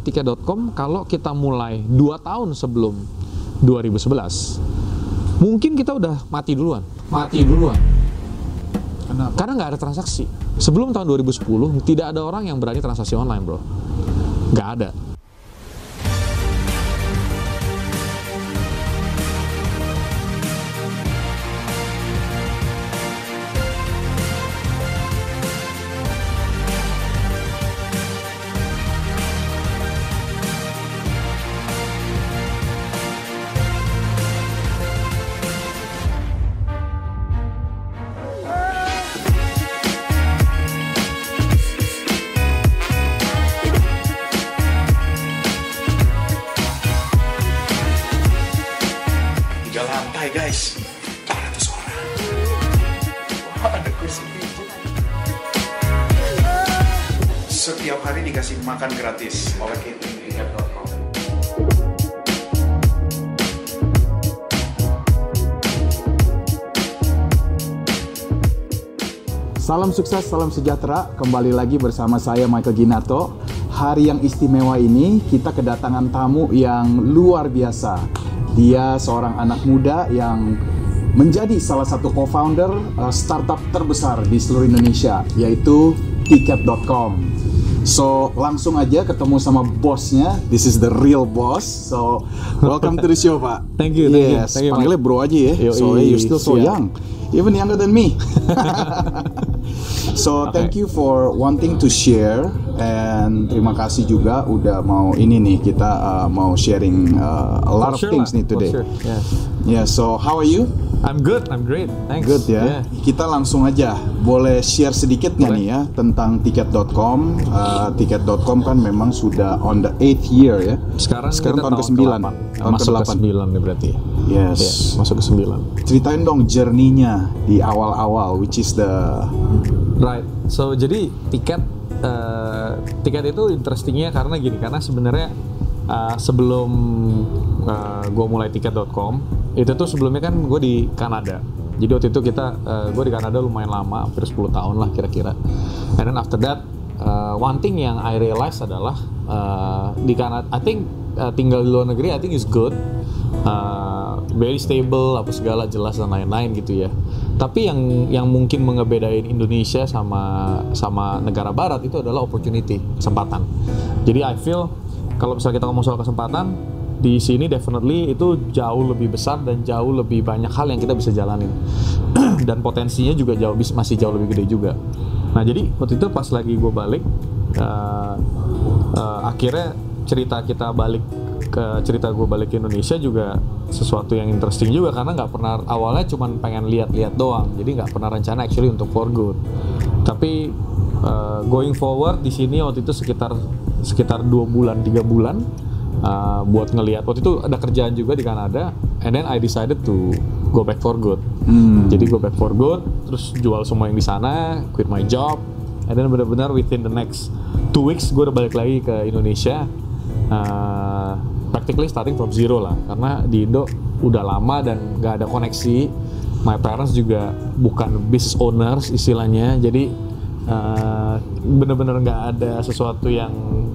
tiket.com kalau kita mulai 2 tahun sebelum 2011 mungkin kita udah mati duluan mati duluan Kenapa? karena nggak ada transaksi sebelum tahun 2010 tidak ada orang yang berani transaksi online bro nggak ada Salam sukses, salam sejahtera. Kembali lagi bersama saya Michael Ginato. Hari yang istimewa ini kita kedatangan tamu yang luar biasa. Dia seorang anak muda yang menjadi salah satu co-founder uh, startup terbesar di seluruh Indonesia yaitu tiket.com. So langsung aja ketemu sama bosnya. This is the real boss. So welcome to the show, Pak. Thank you, thank you, yes, thank you, panggilnya bro aja ya. Yoi, so you're still so young, even younger than me. so thank you for wanting to share and terima kasih juga udah mau ini nih kita uh, mau sharing uh, a lot of sure things lah, nih today. sure, yes. Yeah, so how are you? I'm good I'm great thanks Good ya. Yeah. Kita langsung aja. Boleh share sedikit nggak nih ya tentang tiket.com? Uh, tiket.com kan memang sudah on the 8th year ya. sekarang Sekarang tahun ke-9. ke-8. Tahun masuk ke-8. ke-9 nih berarti Yes. Iya, masuk ke 9 Ceritain dong journey-nya di awal-awal which is the Right. So jadi tiket eh, tiket itu interestingnya karena gini karena sebenarnya eh, sebelum gue mulai tiket.com itu tuh sebelumnya kan gue di Kanada. Jadi waktu itu kita gue di Kanada lumayan lama hampir 10 tahun lah kira-kira. And then after that eh, one thing yang I realize adalah eh, di Kanada I think eh, tinggal di luar negeri I think is good. Eh, very stable apa segala jelas dan lain-lain gitu ya. Tapi yang yang mungkin mengebedain Indonesia sama sama negara barat itu adalah opportunity, kesempatan. Jadi I feel kalau misalnya kita ngomong soal kesempatan di sini definitely itu jauh lebih besar dan jauh lebih banyak hal yang kita bisa jalanin. dan potensinya juga jauh masih jauh lebih gede juga. Nah, jadi waktu itu pas lagi gue balik eh, eh, akhirnya cerita kita balik ke cerita gue balik ke Indonesia juga sesuatu yang interesting juga karena nggak pernah awalnya cuman pengen lihat-lihat doang jadi nggak pernah rencana actually untuk for good tapi uh, going forward di sini waktu itu sekitar sekitar dua bulan tiga bulan uh, buat ngelihat. Waktu itu ada kerjaan juga di Kanada and then I decided to go back for good. Hmm. jadi go back for good terus jual semua yang di sana quit my job and then benar-benar within the next two weeks gue udah balik lagi ke Indonesia. Uh, practically starting from zero lah karena di Indo udah lama dan nggak ada koneksi. My parents juga bukan business owners istilahnya jadi uh, bener-bener nggak ada sesuatu yang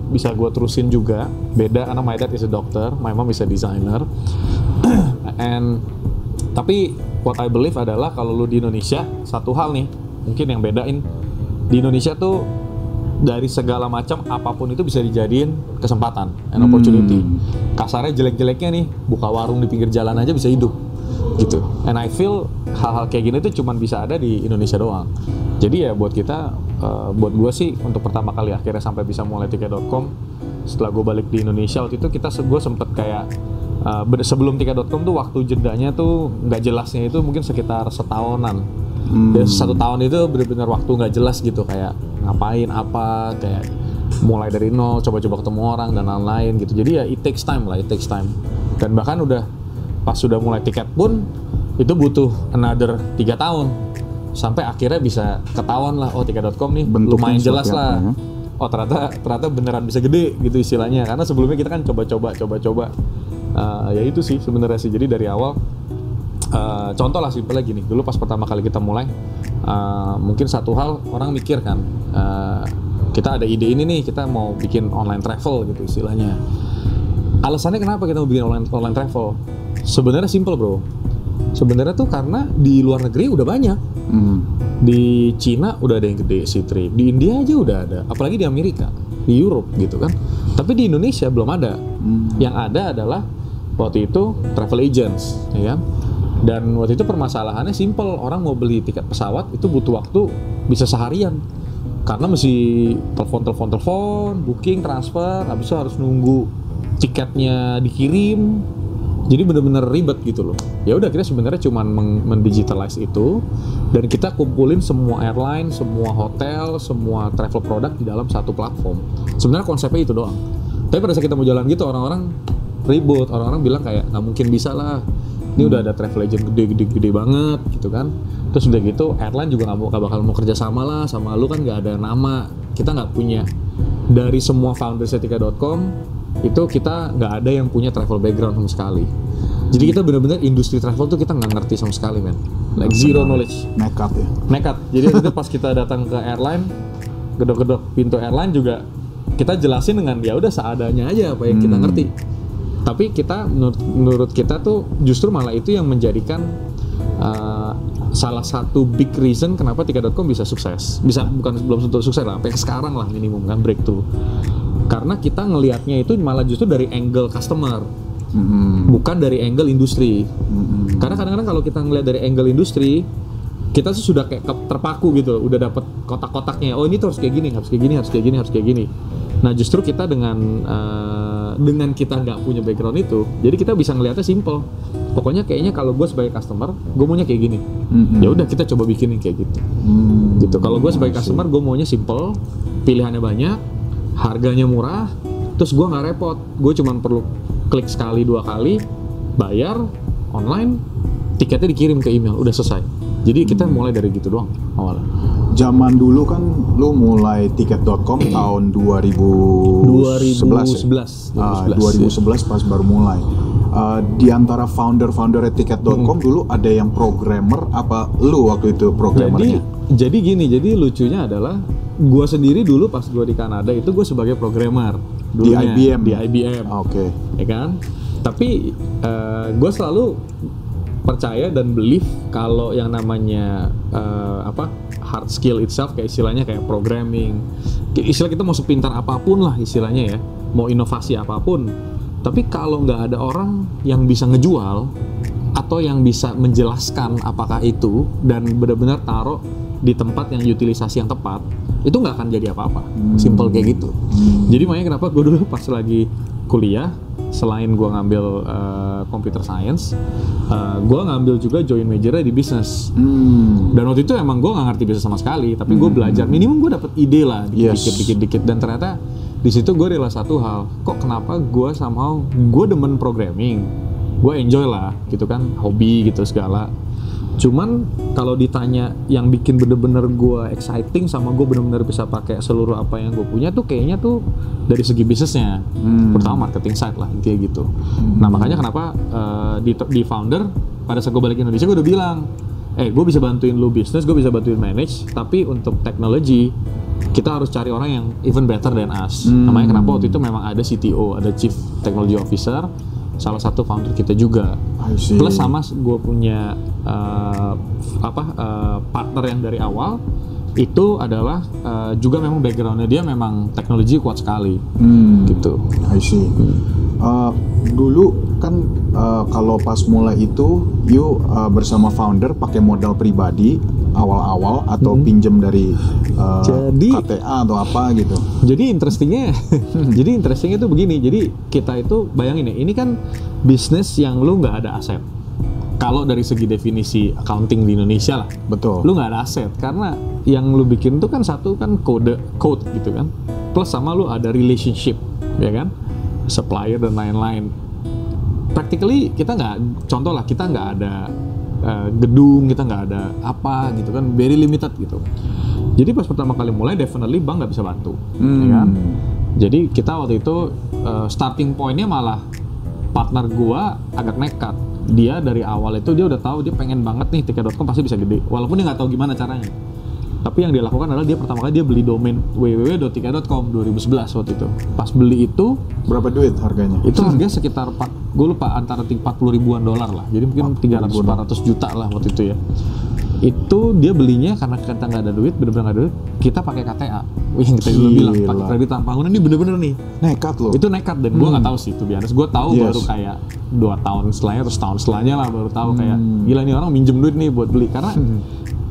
bisa gue terusin juga. Beda karena my dad is a doctor my mom is a designer. And tapi what I believe adalah kalau lu di Indonesia satu hal nih mungkin yang bedain. Di Indonesia tuh dari segala macam apa pun itu bisa dijadiin kesempatan and opportunity. Kasarnya jelek-jeleknya nih buka warung di pinggir jalan aja bisa hidup gitu. And I feel hal-hal kayak gini tuh cuman bisa ada di Indonesia doang. Jadi ya buat kita, eh, buat gue sih untuk pertama kali akhirnya sampai bisa mulai tiket.com setelah gue balik di Indonesia waktu itu kita gue sempet kayak ber- sebelum tiket.com tuh waktu jedanya tuh nggak jelasnya itu mungkin sekitar setahunan. Dan satu tahun itu benar-benar waktu nggak jelas gitu kayak ngapain apa kayak mulai dari nol, coba-coba ketemu orang dan lain-lain gitu. Jadi ya it takes time lah, it takes time. Dan bahkan udah pas sudah mulai tiket pun itu butuh another tiga tahun. Sampai akhirnya bisa ketahuan lah oh tiket.com nih Bentuknya lumayan jelas lah. ya? Oh ternyata ternyata beneran bisa gede gitu istilahnya. Karena sebelumnya kita kan coba-coba coba-coba. Eh, ya itu sih sebenarnya sih. Jadi dari awal eh, contoh lah simpelnya gini. Dulu pas pertama kali kita mulai eh, mungkin satu hal orang mikir kan eh, kita ada ide ini nih kita mau bikin online travel gitu istilahnya alasannya kenapa kita mau bikin online online travel? Sebenarnya simple bro. Sebenarnya tuh karena di luar negeri udah banyak. Hmm. di Cina udah ada yang gede si trip. Di India aja udah ada. Apalagi di Amerika di Europe gitu kan. Tapi di Indonesia belum ada. Hmm. yang ada adalah waktu itu travel agents ya kan? Dan waktu itu permasalahannya simple. Orang mau beli tiket pesawat itu butuh waktu bisa seharian. Karena mesti telepon telepon telepon booking transfer habis itu harus nunggu tiketnya dikirim. Jadi bener-bener ribet gitu loh. Ya udah kita sebenarnya meng- mendigitalize itu. Dan kita kumpulin semua airline semua hotel semua travel product di dalam satu platform. Sebenarnya konsepnya itu doang. Tapi pada saat kita mau jalan gitu orang-orang ribut. Orang-orang bilang kayak nggak mungkin bisa lah. Ini udah ada travel agent gede-gede gede banget gitu kan. Terus udah gitu airline juga nggak mau bakal mau kerja sama lah. Sama lu kan nggak ada nama. Kita nggak punya. Dari semua founders setika.com itu kita nggak ada yang punya travel background sama sekali. Jadi kita benar-benar industri travel tuh kita nggak ngerti sama sekali men. Like zero knowledge. Nekat ya. nekat. Jadi itu pas kita datang ke airline gedok-gedok pintu airline juga kita jelasin dengan ya udah seadanya aja apa yang kita Hmm. ngerti. Tapi kita menurut, menurut kita tuh justru malah itu yang menjadikan uh, salah satu big reason kenapa tiket.com bisa sukses. Bisa bukan belum tentu sukses lah sampai sekarang lah minimum kan breakthrough karena kita ngelihatnya itu malah justru dari angle customer Hmm. bukan dari angle industri Hmm. karena kadang-kadang kalau kita ngelihat dari angle industri, kita tuh sudah kayak terpaku gitu, udah dapet kotak-kotaknya. Oh ini tuh harus kayak gini, harus kayak gini, harus kayak gini, harus kayak gini. Nah justru kita dengan eh, dengan kita nggak punya background itu, jadi kita bisa ngelihatnya simple. Pokoknya kayaknya kalau gue sebagai customer, gue maunya kayak gini. Hmm. Ya udah kita coba bikinin kayak gitu. Hmm. Gitu. Kalau gue sebagai customer, gue maunya simple, pilihannya banyak, harganya murah, terus gue nggak repot. Gue cuma perlu klik sekali dua kali, bayar online, tiketnya dikirim ke email, udah selesai. Jadi kita mulai dari gitu doang awalnya. Zaman dulu kan lu mulai tiket.com tahun 2011. 2011. Ah, 2011, 2011 pas baru mulai. Ah, di antara founder-founder tiket.com dulu ada yang programmer apa lu waktu itu Jadi programmernya? jadi gini, jadi lucunya adalah gua sendiri dulu pas gua di Kanada itu gue sebagai programmer Di dulunya, IBM? di IBM Oke. ya kan? Tapi gue selalu percaya dan believe kalau yang namanya eh, apa hard skill itself kayak istilahnya kayak programming. Istilah kita mau sepintar apa pun lah istilahnya ya. Mau inovasi apa pun. Tapi kalau nggak ada orang yang bisa ngejual atau yang bisa menjelaskan apakah itu dan benar-benar taruh di tempat yang utilisasi yang tepat itu nggak akan jadi apa-apa. Simple kayak gitu. Jadi makanya kenapa gue dulu pas lagi kuliah selain gue ngambil eh, computer science eh, gue ngambil juga join majornya di bisnis Hmm. dan waktu itu emang gue nggak ngerti bisnis sama sekali tapi gue belajar. Minimum gue dapet ide lah dikit Yes. dan ternyata di situ gue realize satu hal kok kenapa gue somehow gue demen programming? Gue enjoy lah gitu kan hobi gitu segala cuman kalau ditanya yang bikin bener-bener gue exciting sama gue bener-bener bisa pakai seluruh apa yang gue punya tuh kayaknya tuh dari segi bisnisnya. Hmm. pertama marketing side lah intinya gitu. Nah makanya kenapa eh, di, di founder pada saat gue balik ke Indonesia gue udah bilang eh gue bisa bantuin lu bisnis gue bisa bantuin manage tapi untuk teknologi kita harus cari orang yang even better than us. Hmm. namanya kenapa waktu itu memang ada CTO ada Chief Technology Officer salah satu founder kita juga. Plus sama gue punya eh, apa eh, partner yang dari awal itu adalah eh, juga memang backgroundnya dia memang teknologi kuat sekali. Hmm. gitu. I see. Uh, dulu kan uh, kalau pas mulai itu, you uh, bersama founder pakai modal pribadi awal-awal atau pinjem dari uh, Hmm. Jadi- KTA atau apa gitu. Jadi interestingnya, jadi interestingnya tuh begini. Jadi kita itu bayangin ya, ini kan bisnis yang lu nggak ada aset. Kalau dari segi definisi accounting di Indonesia lah, Betul. lu nggak ada aset karena yang lu bikin tuh kan satu kan kode code gitu kan. plus sama lu ada relationship ya kan supplier dan lain-lain. Practically kita nggak contoh lah kita nggak ada uh, gedung kita nggak ada apa gitu kan very limited gitu. Jadi pas pertama kali mulai definitely bank nggak bisa bantu ya kan? Jadi kita waktu itu uh, starting pointnya malah partner gua agak nekat. Dia dari awal itu dia udah tahu dia pengen banget nih tiket.com pasti bisa gede. Walaupun dia nggak tahu gimana caranya tapi yang dia lakukan adalah dia pertama kali dia beli domain www.tiket.com 2011 waktu itu. Pas beli itu Berapa duit harganya? itu harganya sekitar 4, gue lupa antara 40 ribuan dolar lah. Jadi mungkin 300 400 juta lah waktu itu ya. Itu dia belinya karena kita nggak ada duit bener-bener nggak ada duit kita pakai KTA Wih, yang kita dulu bilang pakai kredit tanpa bangunan ini bener-bener nih. Nekat loh. itu nekat dan gue nggak tahu sih itu biasa gue tahu Yes. baru kayak dua tahun setelahnya atau setahun setelahnya lah baru tahu kayak Hmm. gila nih orang minjem duit nih buat beli. Karena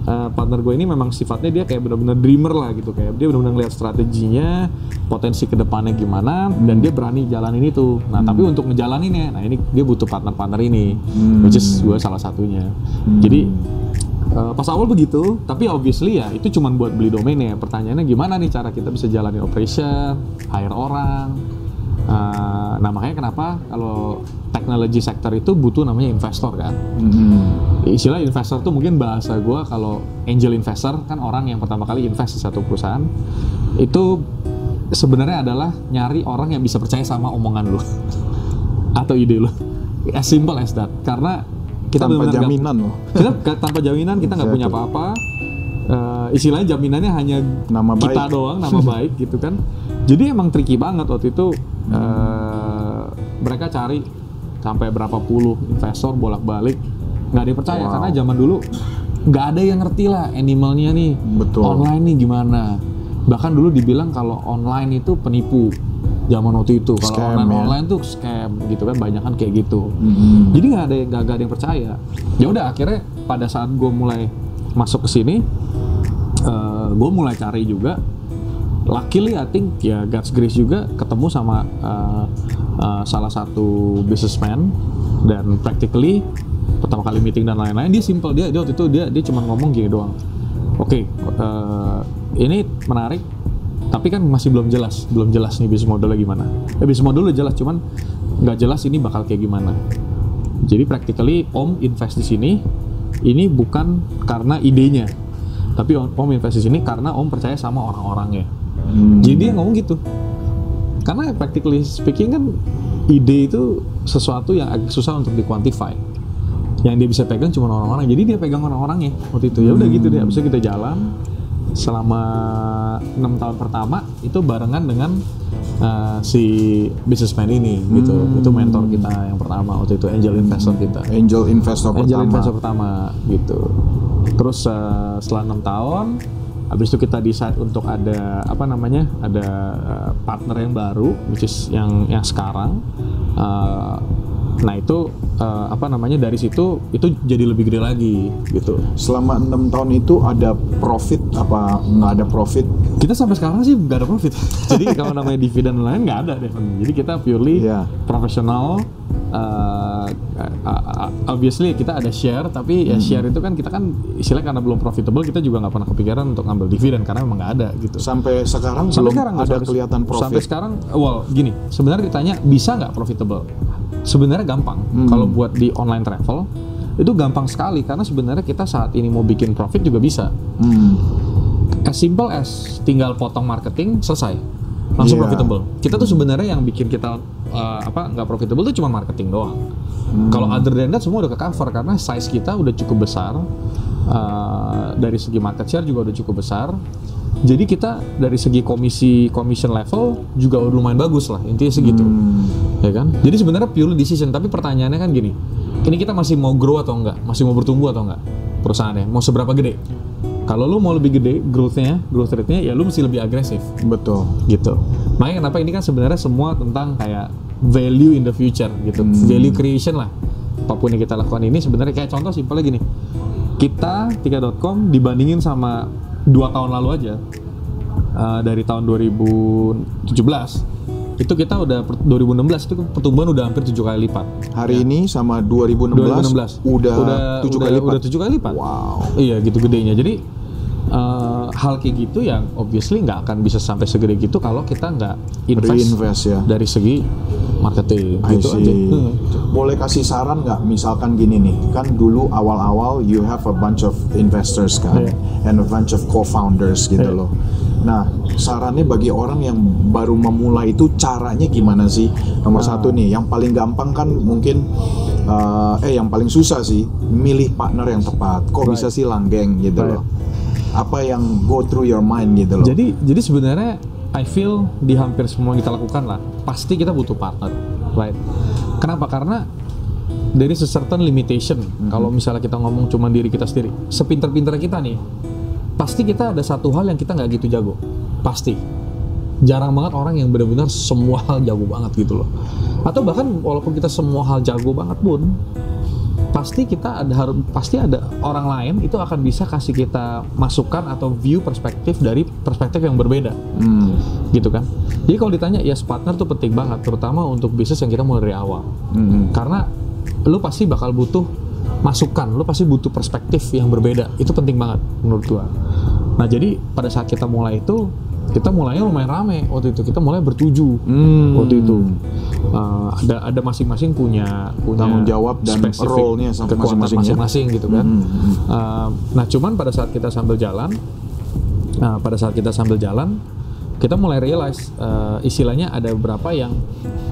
uh, partner gue ini memang sifatnya dia kayak benar-benar dreamer lah gitu kayak dia benar-benar lihat strateginya potensi ke depannya gimana dan dia berani jalanin itu nah tapi untuk ngejalaninnya nah ini dia butuh partner-partner ini which is gue salah satunya jadi Uh, pas awal begitu, tapi obviously ya itu cuma buat beli domainnya. Pertanyaannya gimana nih cara kita bisa jalanin operation, hire orang. Uh, nah makanya kenapa kalau technology sector itu butuh namanya investor kan. Hmm. Istilah investor tuh mungkin bahasa gua kalau angel investor kan orang yang pertama kali invest di satu perusahaan itu sebenarnya adalah nyari orang yang bisa percaya sama omongan lu atau ide lu. As simple as that. Karena kita Tanpa jaminan loh. kita tanpa jaminan kita nggak punya apa-apa istilahnya jaminannya hanya Nama kita baik. doang nama baik gitu kan jadi emang tricky banget waktu itu eh, mereka cari sampai berapa puluh investor bolak-balik nggak ada yang percaya Wow. karena zaman dulu nggak ada yang ngerti lah animalnya nih Betul. online nih gimana bahkan dulu dibilang kalau online itu penipu zaman waktu itu kalau Scam, online ya. online tuh scam gitu kan banyak kan kayak gitu Hmm. jadi nggak ada nggak ada yang percaya ya udah akhirnya pada saat gue mulai masuk ke sini gue mulai cari juga. Luckily I think ya God's grace juga ketemu sama uh, uh, salah satu businessman. Dan practically pertama kali meeting dan lain-lain dia simple. Dia dia waktu itu dia dia cuma ngomong gini doang. Oke uh, ini menarik tapi kan masih belum jelas. Belum jelas nih bisnis modelnya gimana. Ya bisnis model udah jelas cuman nggak jelas ini bakal kayak gimana. Jadi practically Om invest di sini. Ini bukan karena idenya, tapi Om, Om invest di sini karena Om percaya sama orang-orangnya. Hmm. Jadi dia ngomong gitu. Karena practically speaking kan ide itu sesuatu yang agak susah untuk dikuantify. Yang dia bisa pegang cuma orang-orang. Jadi dia pegang orang-orangnya waktu itu. Ya udah gitu deh. Habis itu kita jalan selama enam tahun pertama itu barengan dengan uh, si businessman ini gitu. Itu mentor kita yang pertama waktu itu angel investor kita. Angel investor Angel pertama. investor pertama gitu. Terus eh, setelah enam tahun, habis itu kita decide untuk ada apa namanya, ada eh, partner yang baru, which is yang yang sekarang. Eh, nah itu eh, apa namanya dari situ itu jadi lebih gede lagi gitu. Selama enam tahun itu ada profit apa nggak ada profit? Kita sampai sekarang sih nggak ada profit. jadi kalau namanya dividen lain nggak ada deh. Jadi kita purely Iya. profesional. Uh, uh, obviously kita ada share, tapi ya share itu kan kita kan istilahnya karena belum profitable kita juga nggak pernah kepikiran untuk ngambil dividen karena memang nggak ada gitu. Sampai sekarang Sampai belum sekarang ada sampai- kelihatan Sampai profit. sekarang, well gini, sebenarnya ditanya bisa nggak profitable? Sebenarnya gampang. Hmm. Kalau buat di online travel itu gampang sekali karena sebenarnya kita saat ini mau bikin profit juga bisa. Hmm. As simple as tinggal potong marketing selesai langsung Iya. profitable. Kita tuh sebenarnya yang bikin kita uh, apa nggak profitable tuh cuma marketing doang. Hmm. Kalau other than that semua udah ke cover karena size kita udah cukup besar. Uh, dari segi market share juga udah cukup besar. Jadi kita dari segi komisi commission level juga udah lumayan bagus lah intinya segitu, Hmm. ya kan? Jadi sebenarnya purely decision. Tapi pertanyaannya kan gini, ini kita masih mau grow atau enggak? Masih mau bertumbuh atau enggak? Perusahaannya mau seberapa gede? Kalau lu mau lebih gede growth-nya, growth rate-nya ya lu mesti lebih agresif Betul. gitu. Makanya kenapa ini kan sebenarnya semua tentang kayak value in the future gitu, value creation lah. Apa pun yang kita lakukan ini sebenarnya kayak contoh simpelnya gini, kita 3.com dibandingin sama dua tahun lalu aja uh, dari tahun 2017 itu kita udah per- 2016 itu pertumbuhan udah hampir tujuh kali lipat. Hari ini sama 2016, 2016 udah tujuh udah, kali lipat. udah tujuh kali lipat. Wow. Iya gitu gedenya. Jadi uh, hal kayak gitu yang obviously nggak akan bisa sampai segede gitu kalau kita nggak invest Reinvest ya. dari segi marketing I gitu see. aja. Hmm. Boleh kasih saran nggak? Misalkan gini nih, kan dulu awal-awal you have a bunch of investors kan, Iya. and a bunch of co-founders gitu Iya. loh. Nah, sarannya bagi orang yang baru memulai itu caranya gimana sih? Nomor Nah. satu nih, yang paling gampang kan mungkin, uh, eh yang paling susah sih, milih partner yang tepat. Kok Right. bisa sih langgeng gitu Right. loh? Apa yang go through your mind gitu loh? Jadi jadi sebenarnya I feel di hampir semua yang kita lakukan lah pasti kita butuh partner, right? Kenapa? Karena dari certain limitation. Kalau misalnya kita ngomong cuma diri kita sendiri, sepinter-pinter kita nih, pasti kita ada satu hal yang kita nggak gitu jago, pasti. Jarang banget orang yang benar-benar semua hal jago banget gitu loh. Atau bahkan walaupun kita semua hal jago banget pun, pasti kita ada harus pasti ada orang lain itu akan bisa kasih kita masukan atau view perspektif dari perspektif yang berbeda. Hmm. gitu kan? Jadi kalau ditanya ya partner tuh penting banget terutama untuk bisnis yang kita mulai dari awal. Mm-mm. karena lu pasti bakal butuh masukan lu pasti butuh perspektif yang berbeda. Itu penting banget menurut gua. Nah jadi pada saat kita mulai itu kita mulainya lumayan rame waktu itu kita mulai bertujuh Hmm. waktu itu Uh, ada ada masing-masing punya punya Tanggung jawab dan role-nya masing-masing ya. masing-masing gitu kan Hmm, hmm. Uh, nah cuman pada saat kita sambil jalan nah, pada saat kita sambil jalan kita mulai realize uh, istilahnya ada beberapa yang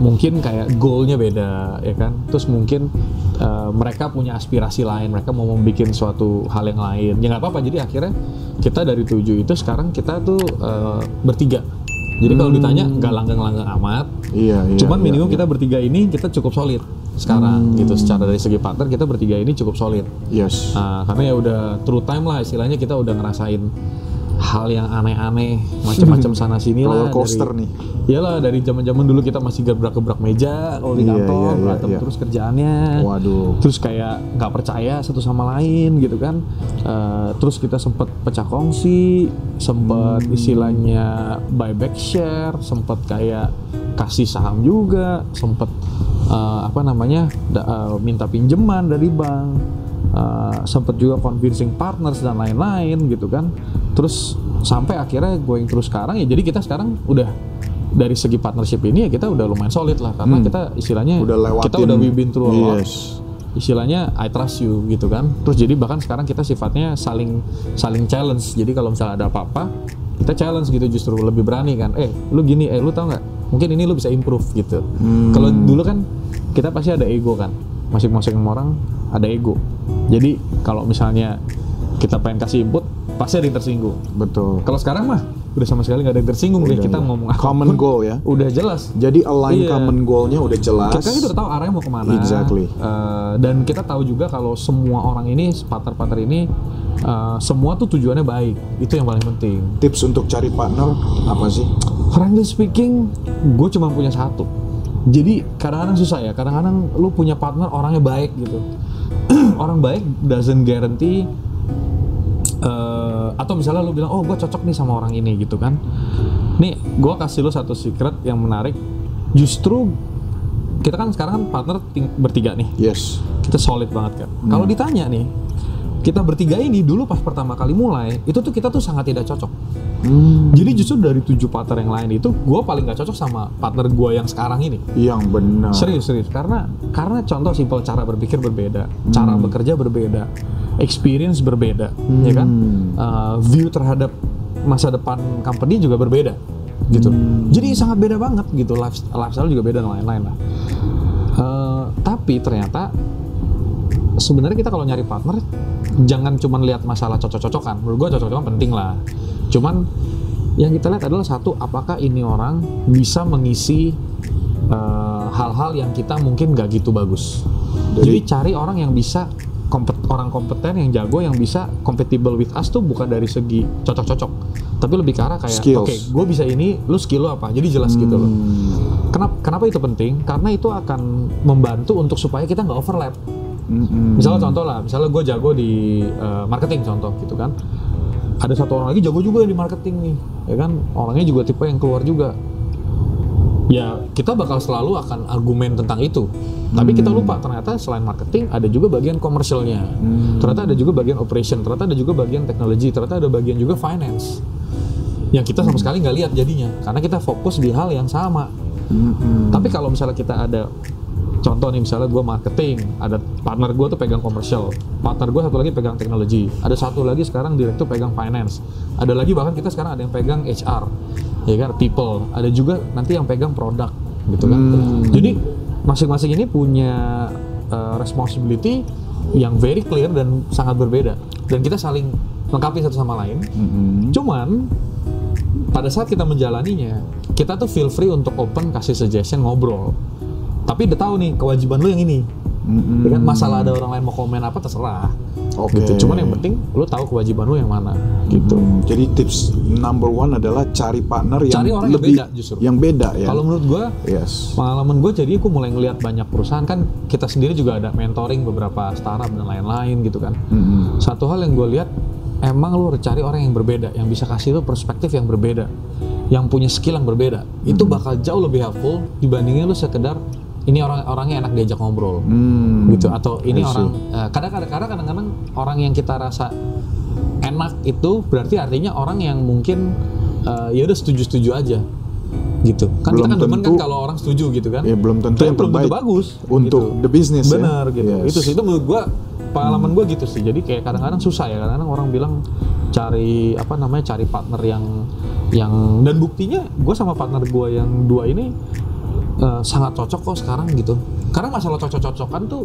mungkin kayak goalnya beda ya kan terus mungkin uh, mereka punya aspirasi lain mereka mau membuat suatu hal yang lain ya nggak apa-apa jadi akhirnya kita dari tujuh itu sekarang kita tuh uh, bertiga jadi kalau ditanya nggak langgang-langgang amat Iya, iya. cuman iya, minimum iya. kita bertiga ini kita cukup solid sekarang gitu secara dari segi partner kita bertiga ini cukup solid Yes. Nah, karena ya udah true time lah istilahnya kita udah ngerasain hal yang aneh-aneh macam-macam sana sini lah Roller coaster dari, nih. Iyalah dari zaman-zaman dulu kita masih gebrak-gebrak meja kalau di Iya, kantor iya, berantem iya. terus kerjaannya. Waduh. Terus kayak nggak percaya satu sama lain gitu kan. Eh, terus kita sempet pecah kongsi, sempet Hmm. istilahnya buyback share, sempet kayak kasih saham juga, sempet eh, apa namanya da- eh, minta pinjaman dari bank. Uh, sempet juga convincing partners dan lain-lain gitu kan. Terus sampai akhirnya going terus sekarang ya jadi kita sekarang udah dari segi partnership ini ya kita udah lumayan solid lah. Karena Hmm. kita istilahnya Udah lewatin. kita udah we've been through a lot. Yes. istilahnya I trust you gitu kan. Terus jadi bahkan sekarang kita sifatnya saling saling challenge. Jadi kalau misalnya ada apa-apa kita challenge gitu justru lebih berani kan. Eh lu gini eh lu tau nggak? Mungkin ini lu bisa improve gitu. Hmm. kalau dulu kan kita pasti ada ego kan. Masing-masing orang ada ego jadi kalau misalnya kita pengen kasih input pasti ada yang tersinggung Betul. kalau sekarang mah udah sama sekali nggak ada yang tersinggung deh kita ngomong Common goal ya. udah jelas Jadi align Iya. common goalnya udah jelas. kita kan kita udah tahu arahnya mau ke mana. Exactly. Eh, dan kita tahu juga kalau semua orang ini, partner-partner ini, eh, semua tuh tujuannya baik. Itu yang paling penting. Tips untuk cari partner apa sih? Frankly speaking, gue cuma punya satu. Jadi kadang-kadang susah ya. Kadang-kadang lu punya partner orangnya baik gitu. Orang baik doesn't guarantee eh, atau misalnya lu bilang oh gue cocok nih sama orang ini gitu kan. Nih gue kasih lu satu secret yang menarik. Justru kita kan sekarang kan partner bertiga nih. Yes. kita solid banget kan. Kalau ditanya nih kita bertiga ini dulu pas pertama kali mulai itu tuh kita tuh sangat tidak cocok Hmm. jadi justru dari tujuh partner yang lain itu gue paling gak cocok sama partner gue yang sekarang ini Yang benar. Serius, serius. Karena karena contoh simpel cara berpikir berbeda, cara bekerja berbeda, experience berbeda, ya kan? Uh, view terhadap masa depan company juga berbeda, gitu. Jadi sangat beda banget gitu. Life- Lifestyle juga beda dan lain-lain lah. Uh, tapi ternyata sebenarnya kita kalau nyari partner jangan cuma lihat masalah cocok-cocokan. Menurut gua cocok-cocokan penting lah. Cuman yang kita lihat adalah satu apakah ini orang bisa mengisi uh, hal-hal yang kita mungkin nggak gitu bagus. Jadi- Jadi cari orang yang bisa kompet, orang kompeten yang jago yang bisa compatible with us tuh bukan dari segi cocok-cocok, tapi lebih ke arah kayak oke, gue bisa ini, lu skill lu apa? Jadi jelas gitu loh. Hmm. Kenapa, kenapa itu penting? Karena itu akan membantu untuk supaya kita nggak overlap. Mm-mm. Misalnya contoh lah, misalnya gue jago di uh, marketing contoh gitu kan. Ada satu orang lagi jago juga di marketing nih, ya kan? Orangnya juga tipe yang keluar juga. ya kita bakal selalu akan argumen tentang itu. Tapi kita lupa ternyata selain marketing ada juga bagian komersialnya. Ternyata ada juga bagian operation, ternyata ada juga bagian teknologi, ternyata ada bagian juga finance. Yang kita sama sekali nggak lihat jadinya karena kita fokus di hal yang sama. Tapi kalau misalnya kita ada contoh nih misalnya gue marketing, ada partner gue tuh pegang komersial, partner gue satu lagi pegang teknologi, ada satu lagi sekarang direktur pegang finance, ada lagi bahkan kita sekarang ada yang pegang HR, ya kan people, ada juga nanti yang pegang produk gitu kan. Jadi masing-masing ini punya uh, responsibility yang very clear dan sangat berbeda dan kita saling lengkapi satu sama lain. Cuman pada saat kita menjalaninya, kita tuh feel free untuk open kasih suggestion ngobrol. Tapi udah tahu nih kewajiban lu yang ini. Ya kan masalah ada orang lain mau komen apa terserah. Oke. Gitu. Cuman yang penting lu tahu kewajiban lu yang mana gitu. Hmm, Jadi tips number one adalah cari partner yang Cari orang yang lebih beda justru. yang beda ya. Kalau menurut gua yes. pengalaman gue jadi aku mulai ngelihat banyak perusahaan kan kita sendiri juga ada mentoring beberapa startup dan lain-lain gitu kan. Mm-mm. Satu hal yang gue lihat emang lu harus cari orang yang berbeda yang bisa kasih lu perspektif yang berbeda yang punya skill yang berbeda itu bakal jauh lebih helpful dibandingin lu sekedar ini orang orangnya enak diajak ngobrol. Hmm. gitu atau ini orang eh, kadang-kadang kadang-kadang orang yang kita rasa enak itu berarti artinya orang yang mungkin eh, ya udah setuju-setuju aja. Gitu. Kan Belum kita kan demen kan tentu- kalau orang setuju gitu kan? Ya, belum tentu Tapi yang belum tentu terbaik bagus untuk gitu. the business ya. benar gitu. Yes. itu sih itu menurut gua pengalaman gua gitu sih. Jadi kayak kadang-kadang susah ya. Kadang-kadang orang bilang cari apa namanya cari partner yang yang dan buktinya gua sama partner gua yang dua ini eh, sangat cocok kok sekarang gitu. Karena masalah cocok-cocokan tuh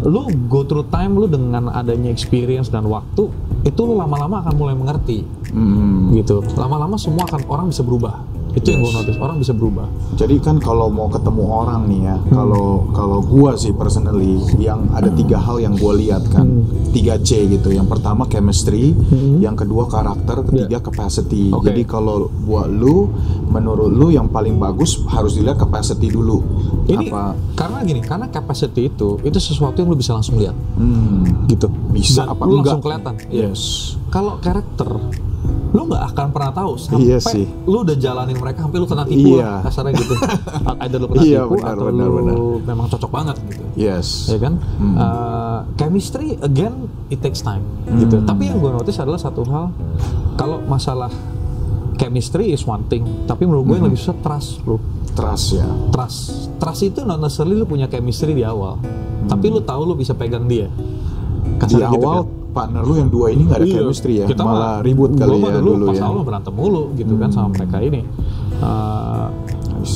lu go through time lu dengan adanya experience dan waktu itu lu lama-lama akan mulai mengerti. Hmm. gitu. Lama-lama semua akan orang bisa berubah itu yang gue notice orang bisa berubah Jadi kan kalau mau ketemu orang nih ya, kalau kalau gua sih personally yang ada tiga hal yang gua lihat kan, tiga C gitu. Yang pertama chemistry, yang kedua karakter, ketiga capacity. Oke. Jadi kalau buat lu, menurut lu yang paling bagus harus dilihat capacity dulu. ini Apa? karena gini karena capacity itu itu sesuatu yang lu bisa langsung lihat Hmm, gitu Bisa Dan apa lu enggak? langsung kelihatan Iya. Yes. kalau karakter lu nggak akan pernah tahu sampai Iya sih. lu udah jalanin mereka sampai lu kena tipu Iya. lah kasarnya gitu either lu kena Iya, tipu benar, atau benar, lu benar. memang cocok banget gitu Yes. ya kan Hmm. Uh, chemistry again it takes time gitu Hmm. tapi yang gue notice adalah satu hal kalau masalah chemistry is one thing tapi menurut gue yang Hmm. lebih susah trust bro Trust ya. trust trust itu not necessarily lu punya chemistry di awal tapi lu tahu lu bisa pegang dia Di Kasarnya gitu awal kan. Partner lu yang dua ini nggak ada Iya, chemistry ya, kita malah ribut kali ya dulu dulu pas ya. awal berantem mulu gitu kan sama mereka ini Uh,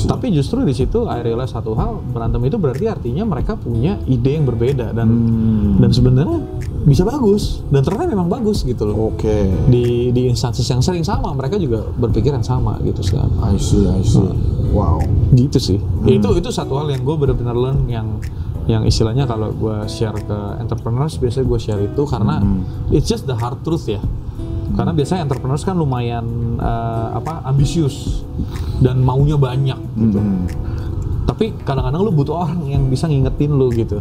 tapi justru di situ I realize satu hal berantem itu berarti artinya mereka punya ide yang berbeda dan Hmm. dan sebenarnya bisa bagus dan ternyata memang bagus gitu loh Oke. di di instansi yang sering sama mereka juga berpikiran sama gitu sekarang I see, I see. Wow. gitu sih Ya, itu itu satu hal yang gue benar-benar learn yang yang istilahnya kalau gue share ke entrepreneurs biasanya gue share itu karena it's just the hard truth ya. Karena biasanya entrepreneurs kan lumayan eh, apa ambisius dan maunya banyak gitu. Hmm. tapi kadang-kadang lu butuh orang yang bisa ngingetin lu gitu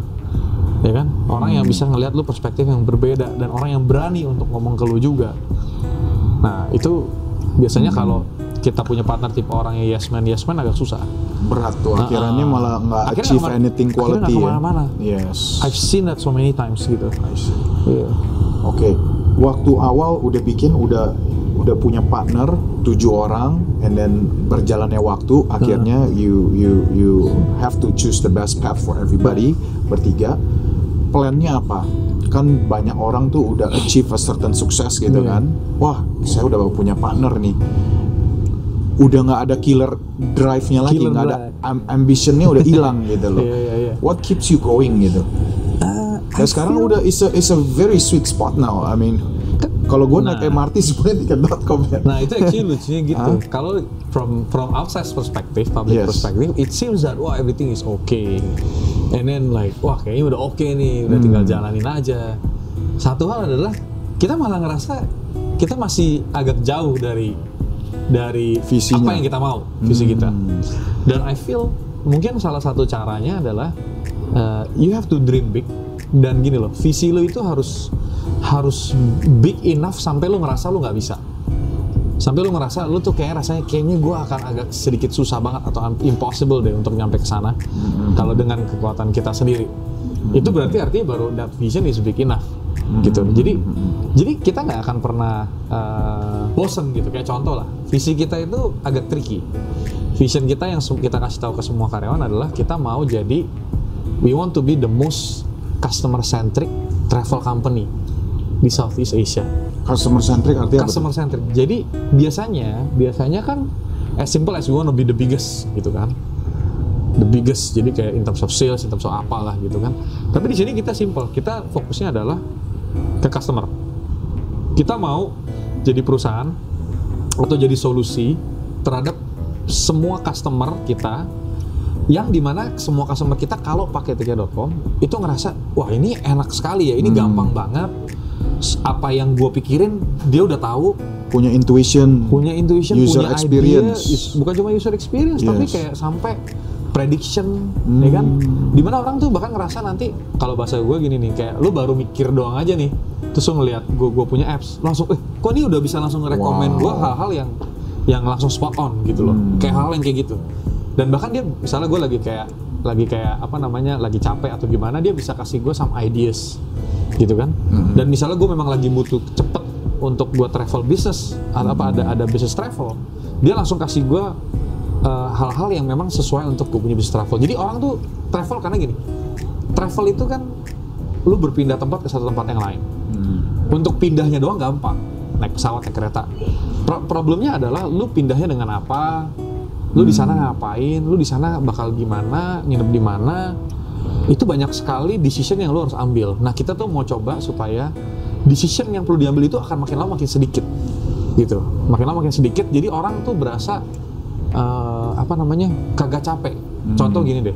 ya kan? Orang yang bisa ngelihat lu perspektif yang berbeda dan orang yang berani untuk ngomong ke lu juga. Nah itu biasanya kalau kita punya partner tipe orang yang yes man yes man agak susah berat tuh akhirnya Ah, malah nggak achieve kemana- anything quality ya. Yes. I've seen that so many times gitu I see. Iya. Oke, waktu awal udah bikin udah udah punya partner tujuh orang, and then berjalannya waktu akhirnya you you you have to choose the best path for everybody bertiga. Plannya apa? Kan banyak orang tuh udah achieve a certain success gitu Iya. kan. Wah, saya udah punya partner nih. Udah nggak ada killer drive-nya lagi, Killer nggak ada am- ambitionnya udah hilang gitu loh. Iya, iya, iya. What keeps you going gitu? Uh, Dan sekarang udah it's a, it's a very sweet spot now. I mean, kalau gue naik Nah. MRT sebenarnya tiket.com ya. Nah itu actually lucunya gitu. Hah? Kalau from from outside perspective, public Yes. perspective, it seems that wah everything is okay. And then like wah kayaknya udah oke nih, udah tinggal Hmm. jalanin aja. Satu hal adalah kita malah ngerasa kita masih agak jauh dari dari Visinya. apa yang kita mau, visi kita. Hmm. Dan I feel mungkin salah satu caranya adalah uh, you have to dream big. Dan gini loh, visi lo itu harus harus big enough sampai lo ngerasa lo nggak bisa. Sampai lu ngerasa lu tuh kayak rasanya kayaknya gue akan agak sedikit susah banget atau impossible deh untuk nyampe ke sana. Kalau dengan kekuatan kita sendiri. Itu berarti artinya baru that vision is big enough gitu jadi jadi kita nggak akan pernah uh, bosen gitu kayak contoh lah visi kita itu agak tricky vision kita yang kita kasih tahu ke semua karyawan adalah kita mau jadi we want to be the most customer centric travel company di Southeast Asia Customer centric artinya apa? customer centric. Jadi biasanya biasanya kan as simple as you want to be the biggest gitu kan. The biggest jadi kayak in terms of sales, in terms of apalah gitu kan. Tapi di sini kita simple, kita fokusnya adalah ke customer. Kita mau jadi perusahaan atau jadi solusi terhadap semua customer kita yang di mana semua customer kita kalau pakai tiket.com itu ngerasa wah ini enak sekali ya ini gampang banget apa yang gue pikirin dia udah tahu Punya intuition. punya intuition User punya experience. idea bukan cuma user experience tapi Yes. kayak sampai prediction ya kan? Di mana orang tuh bahkan ngerasa nanti kalau bahasa gue gini nih kayak lu baru mikir doang aja nih terus lu ngeliat gue gue punya apps langsung eh kok ini udah bisa langsung ngerekomen Wow. gue hal-hal yang yang langsung spot on gitu loh. Kayak hal yang kayak gitu. Dan bahkan dia misalnya gue lagi kayak lagi kayak apa namanya lagi capek atau gimana dia bisa kasih gue some ideas gitu kan? Dan misalnya gue memang lagi butuh cepet untuk buat travel business atau apa ada ada business travel dia langsung kasih gue uh, hal-hal yang memang sesuai untuk gue punya bisnis travel. Jadi orang tuh travel karena gini, travel itu kan lu berpindah tempat ke satu tempat yang lain. Untuk pindahnya doang gampang, naik pesawat, naik kereta. Pro- problemnya adalah lu pindahnya dengan apa, lu di sana ngapain, lu di sana bakal gimana, nginep di mana. Itu banyak sekali decision yang lu harus ambil. Nah kita tuh mau coba supaya decision yang perlu diambil itu akan makin lama makin sedikit gitu makin lama makin sedikit jadi orang tuh berasa eh, apa namanya kagak capek. Contoh gini deh.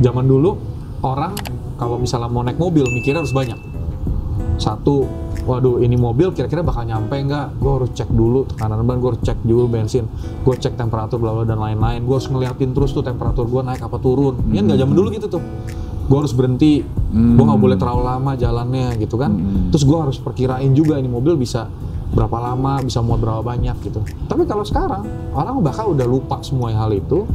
Zaman dulu orang kalau misalnya mau naik mobil mikirnya harus banyak. Satu waduh ini mobil kira-kira bakal nyampe nggak? Gue harus cek dulu tekanan ban gue harus cek dulu bensin gue cek temperatur bla bla dan lain-lain. Gue harus ngeliatin terus tuh temperatur gue naik apa turun. Ini nggak zaman dulu gitu tuh. Gue harus berhenti. Gue nggak boleh terlalu lama jalannya gitu kan. Terus gue harus perkirain juga ini mobil bisa berapa lama bisa muat berapa banyak gitu. Tapi kalau sekarang orang bakal udah lupa semua hal itu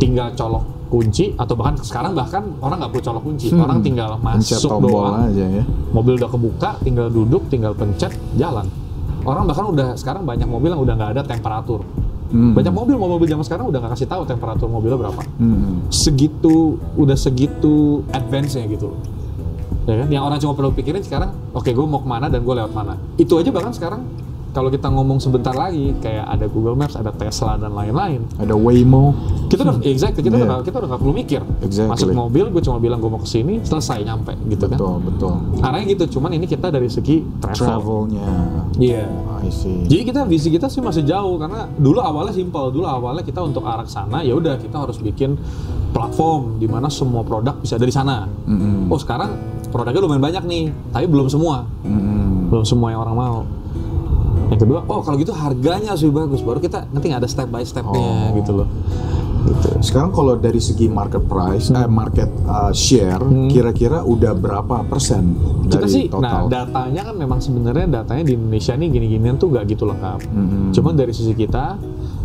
tinggal colok kunci atau bahkan sekarang bahkan orang nggak perlu colok kunci. Orang tinggal Pencet masuk tombol doang aja ya. mobil udah kebuka tinggal duduk tinggal pencet jalan. Orang bahkan udah sekarang banyak mobil yang udah nggak ada temperatur. Hmm. banyak mobil mobil zaman sekarang udah nggak kasih tahu temperatur mobilnya berapa. Hmm. segitu udah segitu advance nya gitu ya kan yang orang cuma perlu pikirin sekarang oke gue mau ke mana dan gue lewat mana itu aja bahkan sekarang kalau kita ngomong sebentar lagi kayak ada Google Maps ada Tesla dan lain-lain Ada Waymo. kita udah exactly kita Yeah. udah kita udah nggak perlu mikir Exactly. masuk mobil gue cuma bilang gue mau ke sini selesai nyampe gitu kan Betul, betul. arahnya gitu cuman ini kita dari segi travel Travelnya. iya I see. jadi kita visi kita sih masih jauh karena dulu awalnya simpel dulu awalnya kita untuk arah ke sana ya udah kita harus bikin platform di mana semua produk bisa dari sana Mm-mm. oh sekarang produknya lumayan banyak nih tapi belum semua Mm-mm. belum semua yang orang mau yang kedua oh kalau gitu harganya harus lebih bagus baru kita nanti nggak ada step by stepnya Oh. gitu loh gitu Sekarang kalau dari segi market price, Hmm. eh market uh, share, kira-kira udah berapa persen kita dari sih nah total? datanya kan memang sebenarnya datanya di Indonesia nih gini-ginian tuh nggak gitu lengkap Mm-mm. cuman dari sisi kita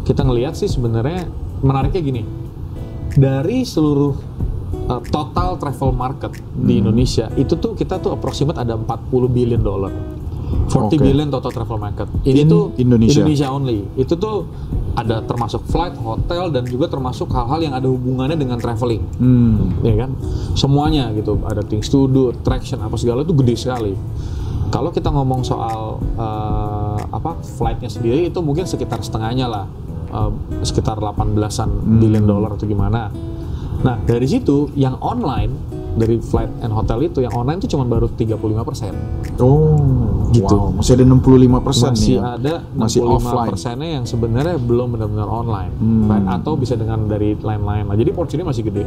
kita ngelihat sih sebenarnya menariknya gini dari seluruh uh, total travel market di Hmm. Indonesia itu tuh kita tuh approximate ada 40 billion dollar. 40 Oke. billion total travel market. Ini In tuh Indonesia. only. Itu tuh ada termasuk flight hotel dan juga termasuk hal-hal yang ada hubungannya dengan traveling. Hmm. ya kan? Semuanya gitu. Ada things to do attraction apa segala itu gede sekali. Kalau kita ngomong soal eh, apa flightnya sendiri itu mungkin sekitar setengahnya lah. Eh, sekitar 18an billion dollar atau gimana nah dari situ yang online dari flight and hotel itu yang online itu cuma baru 35 persen Oh, Gitu. wow. Masih ada 65 persen masih ya. ada Masih 65 offline. persennya yang sebenarnya belum benar-benar online Hmm. right? atau bisa dengan dari lain-lain lah jadi porsinya masih gede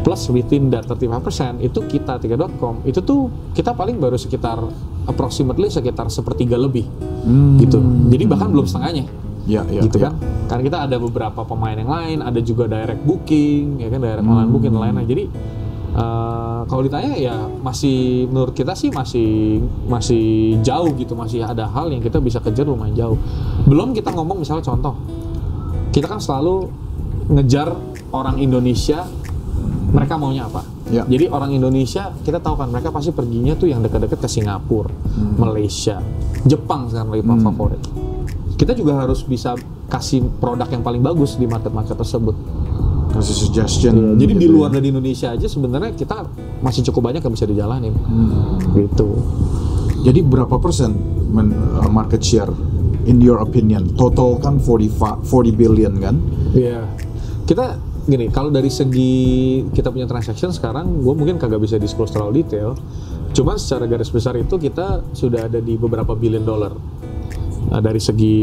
plus within that 35% itu kita tiga.com itu tuh kita paling baru sekitar approximately sekitar sepertiga lebih Hmm. gitu jadi bahkan belum setengahnya Ya, ya, gitu ya. kan? Karena kita ada beberapa pemain yang lain ada juga direct booking ya kan? Direct online booking dan lain-lain. Jadi Eh, kalau ditanya ya masih menurut kita sih masih masih jauh gitu. Masih ada hal yang kita bisa kejar lumayan jauh. Belum kita ngomong misalnya contoh kita kan selalu ngejar orang Indonesia mereka maunya apa? Ya. jadi orang Indonesia kita tahu kan mereka pasti perginya tuh yang dekat-dekat ke Singapura Malaysia Jepang sekarang lagi favorit kita juga harus bisa kasih produk yang paling bagus di market-market tersebut Kasih suggestion. Jadi di gitu luar ya. dari Indonesia aja sebenarnya kita masih cukup banyak yang bisa dijalanin. Gitu. Jadi berapa persen men- uh, market share in your opinion? Total kan 40 fa- 40 billion kan? Iya. Kita gini, kalau dari segi kita punya transaction sekarang, gue mungkin kagak bisa disclose terlalu detail. Cuman secara garis besar itu kita sudah ada di beberapa billion dollar Nah, dari segi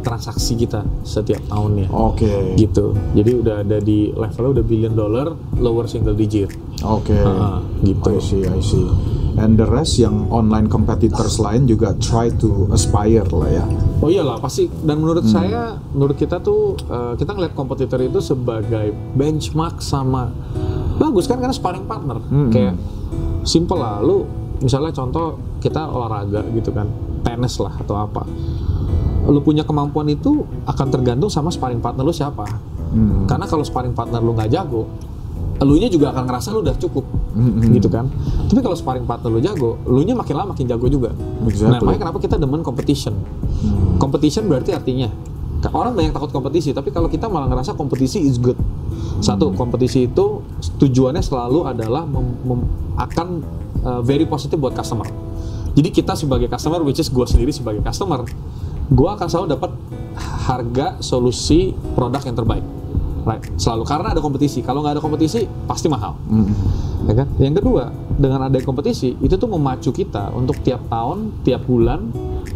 transaksi kita setiap tahunnya. Oke. Gitu. Jadi udah ada di levelnya udah billion dollar, lower single digit. Oke. Ah, gitu. I see, I see. And the rest yang online competitors lain juga try to aspire lah ya. Oh iyalah pasti dan menurut saya menurut kita tuh eh, kita ngeliat kompetitor itu sebagai benchmark sama bagus kan karena sparring partner kayak simple lah lu misalnya contoh kita olahraga gitu kan tenis lah atau apa. Lu punya kemampuan itu akan tergantung sama sparring partner lu siapa. Karena kalau sparring partner lu nggak jago elunya juga akan ngerasa lu udah cukup gitu kan. Tapi kalau sparring partner lu jago elunya makin lama makin jago juga. Exactly. nah makanya kenapa kita demen competition? Competition berarti artinya orang banyak takut kompetisi tapi kalau kita malah ngerasa kompetisi is good. Satu kompetisi itu tujuannya selalu adalah mem- mem- akan uh, very positif buat customer jadi kita sebagai customer which is gue sendiri sebagai customer gue akan selalu dapat harga solusi produk yang terbaik. Right? Selalu. Karena ada kompetisi. Kalau nggak ada kompetisi pasti mahal. Ya kan? Yang kedua, dengan ada kompetisi itu tuh memacu kita untuk tiap tahun, tiap bulan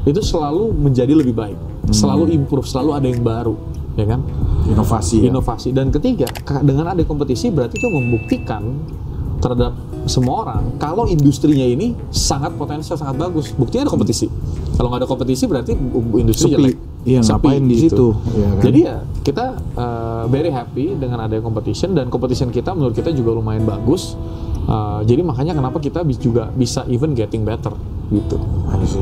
itu selalu menjadi lebih baik, selalu improve, selalu ada yang baru, ya kan? Inovasi ya. Inovasi. Dan ketiga, dengan ada kompetisi berarti itu membuktikan terhadap semua orang kalau industrinya ini sangat potensial, sangat bagus. Buktinya ada kompetisi. Kalau nggak ada kompetisi berarti industri Sepi. jelek. Iya, ngapain di situ, ya kan? Jadi ya kita uh, very happy dengan adanya competition dan competition kita menurut kita juga lumayan bagus. Uh, jadi makanya kenapa kita bis- juga bisa even getting better gitu. See.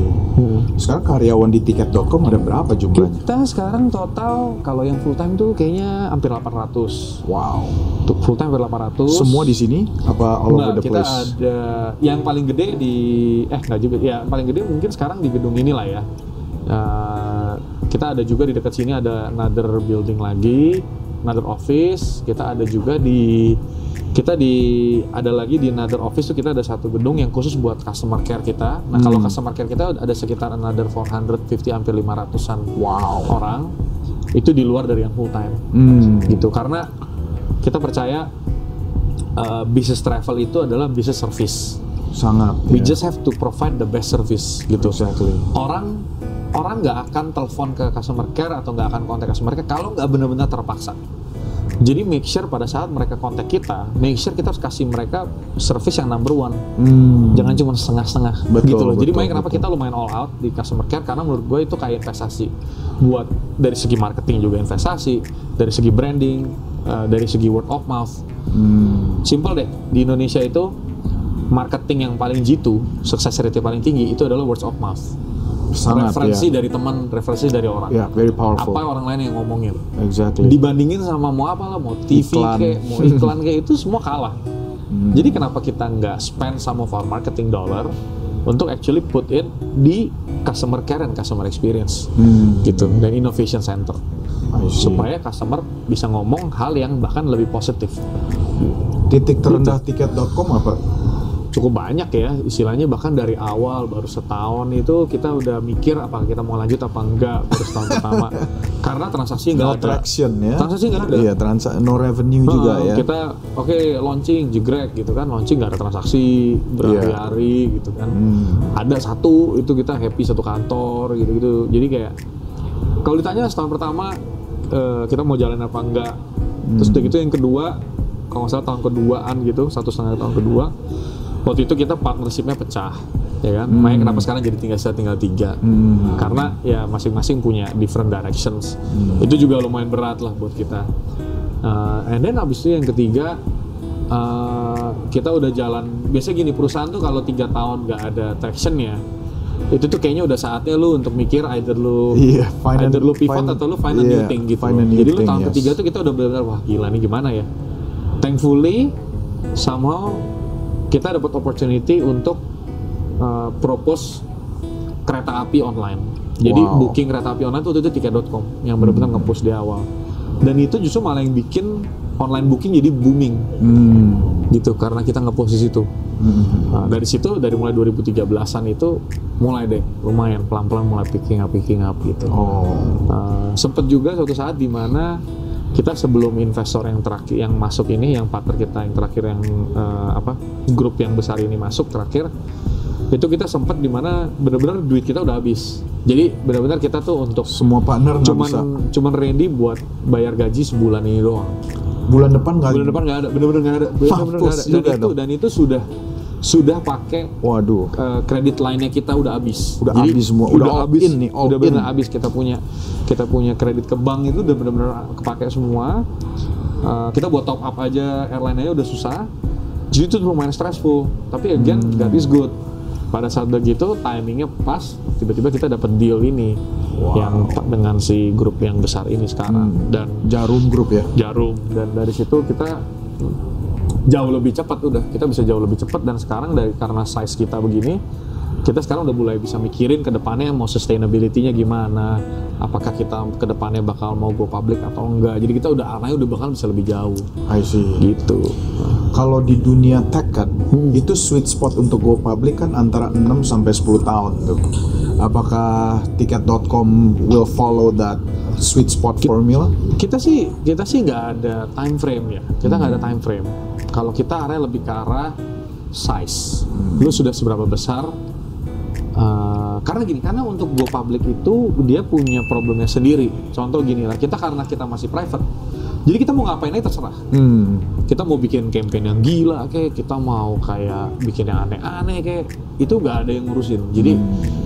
Sekarang karyawan di tiket.com ada berapa jumlahnya? Kita sekarang total kalau yang full time tuh kayaknya hampir 800. Wow. Untuk full time hampir 800. Semua di sini apa all over the kita place? ada yang paling gede di eh nggak juga ya paling gede mungkin sekarang di gedung inilah ya. Eh, kita ada juga di dekat sini ada another building lagi, another office. Kita ada juga di kita di ada lagi di another office tuh kita ada satu gedung yang khusus buat customer care kita. Nah, kalau customer care kita ada sekitar another 450 hampir 500-an Wow. orang. Itu di luar dari yang full time Hmm. gitu karena kita percaya uh, business travel itu adalah business service. Sangat. We ya. just have to provide the best service gitu. Exactly. Orang orang nggak akan telepon ke customer care atau nggak akan kontak customer care kalau nggak benar-benar terpaksa. Jadi make sure pada saat mereka kontak kita, make sure kita harus kasih mereka service yang number one. Hmm. Jangan cuma setengah-setengah gitu loh. Jadi makanya kenapa betul. kita lumayan all out di customer care karena menurut gue itu kayak investasi buat dari segi marketing juga investasi, dari segi branding, uh, dari segi word of mouth. Hmm. Simple deh. Di Indonesia itu marketing yang paling jitu, sukses rate yang paling tinggi itu adalah word of mouth. Sangat referensi ya. dari teman, referensi dari orang. Ya, very powerful. Apa orang lain yang ngomongin. Exactly. Dibandingin sama mau apa lah, mau TV Iklan. kayak, mau iklan kayak itu semua kalah. Hmm. Jadi kenapa kita nggak spend some of our marketing dollar untuk actually put it di customer care and customer experience Hmm. gitu dan innovation center supaya customer bisa ngomong hal yang bahkan lebih positif. titik terendah tiket.com apa? Cukup banyak ya istilahnya bahkan dari awal baru setahun itu kita udah mikir apa kita mau lanjut apa enggak baru setahun pertama. Karena transaksi nggak No ada. traction ya. transaksi nggak ada. Iya, transa no revenue juga Heeh, ya. kita oke launching jegrek gitu kan launching nggak ada transaksi berhari-hari gitu kan. Hmm. ada satu itu kita happy satu kantor gitu gitu jadi kayak kalau ditanya setahun pertama eh, kita mau jalan apa enggak terus udah gitu yang kedua kalau nggak salah tahun keduaan gitu satu setengah tahun kedua waktu itu kita partnershipnya pecah ya kan makanya kenapa sekarang jadi tinggal saya tinggal tiga Hmm. karena ya masing-masing punya different directions itu juga lumayan berat lah buat kita Uh, and then abis itu yang ketiga eh, kita udah jalan. Biasanya gini perusahaan tuh kalau tiga tahun nggak ada traction ya, itu tuh kayaknya udah saatnya lu untuk mikir either lu Iya, find a- either lu pivot find- atau lu find a new iya, thing gitu. find a new Jadi lu thing, tahun yes. ketiga tuh kita udah benar-benar wah gila nih gimana ya. Thankfully somehow kita dapat opportunity untuk uh, propose kereta api online. Jadi Wow. booking kereta api online tuh waktu itu tiket.com yang benar-benar nge-push di awal. Dan itu justru malah yang bikin online booking jadi booming Hmm. gitu karena kita nge-post di situ. Hmm. Nah, dari situ dari mulai 2013-an itu mulai deh lumayan pelan-pelan mulai picking up picking up gitu. Oh. Uh, sempet juga suatu saat di mana kita sebelum investor yang terakhir yang masuk ini yang partner kita yang terakhir yang uh, apa grup yang besar ini masuk terakhir itu kita sempet di mana benar-benar duit kita udah habis jadi benar-benar kita tuh untuk Semua partner cuman bisa. cuman Randy buat bayar gaji sebulan ini doang Bulan depan nggak. bulan depan nggak ada benar-benar nggak ada benar-benar nggak ada dan itu dan itu sudah sudah pakai Waduh. uh, kredit lainnya kita udah habis. Udah habis semua, udah all habis, in nih, all udah benar habis kita punya kita punya kredit ke bank itu udah benar-benar kepake semua. Uh, kita buat top up aja airline aja udah susah. Jadi itu lumayan stressful. Tapi again, Hmm. that is good. Pada saat begitu timingnya pas, tiba-tiba kita dapat deal ini Wow. yang dengan si grup yang besar ini sekarang Hmm. dan Jarum Group ya. jarum dan dari situ kita jauh lebih cepat udah kita bisa jauh lebih cepat dan sekarang dari karena size kita begini kita sekarang udah mulai bisa mikirin ke depannya mau sustainability-nya gimana apakah kita ke depannya bakal mau go public atau enggak jadi kita udah arahnya udah bakal bisa lebih jauh I see. gitu Kalau di dunia tech kan, Hmm. itu sweet spot untuk go public kan antara 6 sampai 10 tahun tuh. Apakah tiket.com will follow that sweet spot formula? kita sih kita sih nggak ada time frame ya kita nggak ada time frame kalau kita arahnya lebih ke arah size. Lu sudah seberapa besar? Uh, karena gini karena untuk go public itu dia punya problemnya sendiri. Contoh gini lah kita karena kita masih private jadi kita mau ngapain aja terserah. Hmm. kita mau bikin campaign yang gila kayak kita mau kayak bikin yang aneh-aneh kayak itu nggak ada yang ngurusin. Jadi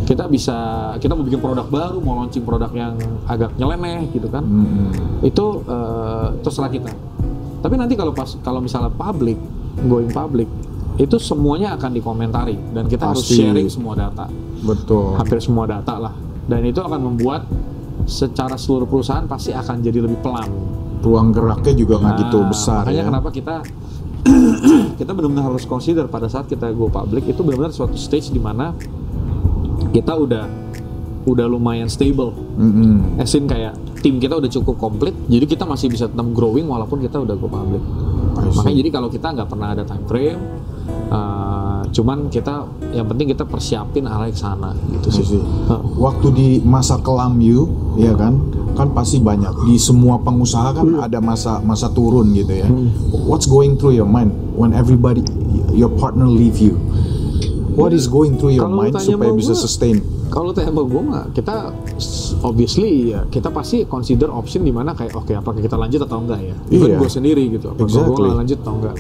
kita bisa kita mau bikin produk baru mau launching produk yang agak nyeleneh gitu kan. Hmm. itu eh, terserah kita. Tapi nanti kalau pas kalau misalnya public, going public, itu semuanya akan dikomentari dan kita harus Pasti. sharing semua data, Betul. hampir semua data lah. Dan itu akan membuat secara seluruh perusahaan pasti akan jadi lebih pelan. Ruang geraknya juga nggak gitu Nah, besar Makanya ya. kenapa kita kita benar-benar harus consider pada saat kita go public itu benar-benar suatu stage di mana kita udah udah lumayan stable. Esin kayak tim kita udah cukup komplit, jadi kita masih bisa tetap growing walaupun kita udah go public. Makanya jadi kalau kita nggak pernah ada time frame, uh, cuman kita yang penting kita persiapin arah ke sana gitu sih. Heeh. Waktu di masa kelam you, ya kan, kan pasti banyak di semua pengusaha kan ada masa masa turun gitu ya. What's going through your mind when everybody your partner leave you? What is going through your Kalau mind supaya bisa gua, sustain? Kalau tanya sama gue mah kita obviously ya kita pasti consider option di mana kayak oke apakah kita lanjut atau enggak ya. Even Iya. gue sendiri gitu. Apakah gue Exactly. nggak lanjut atau enggak.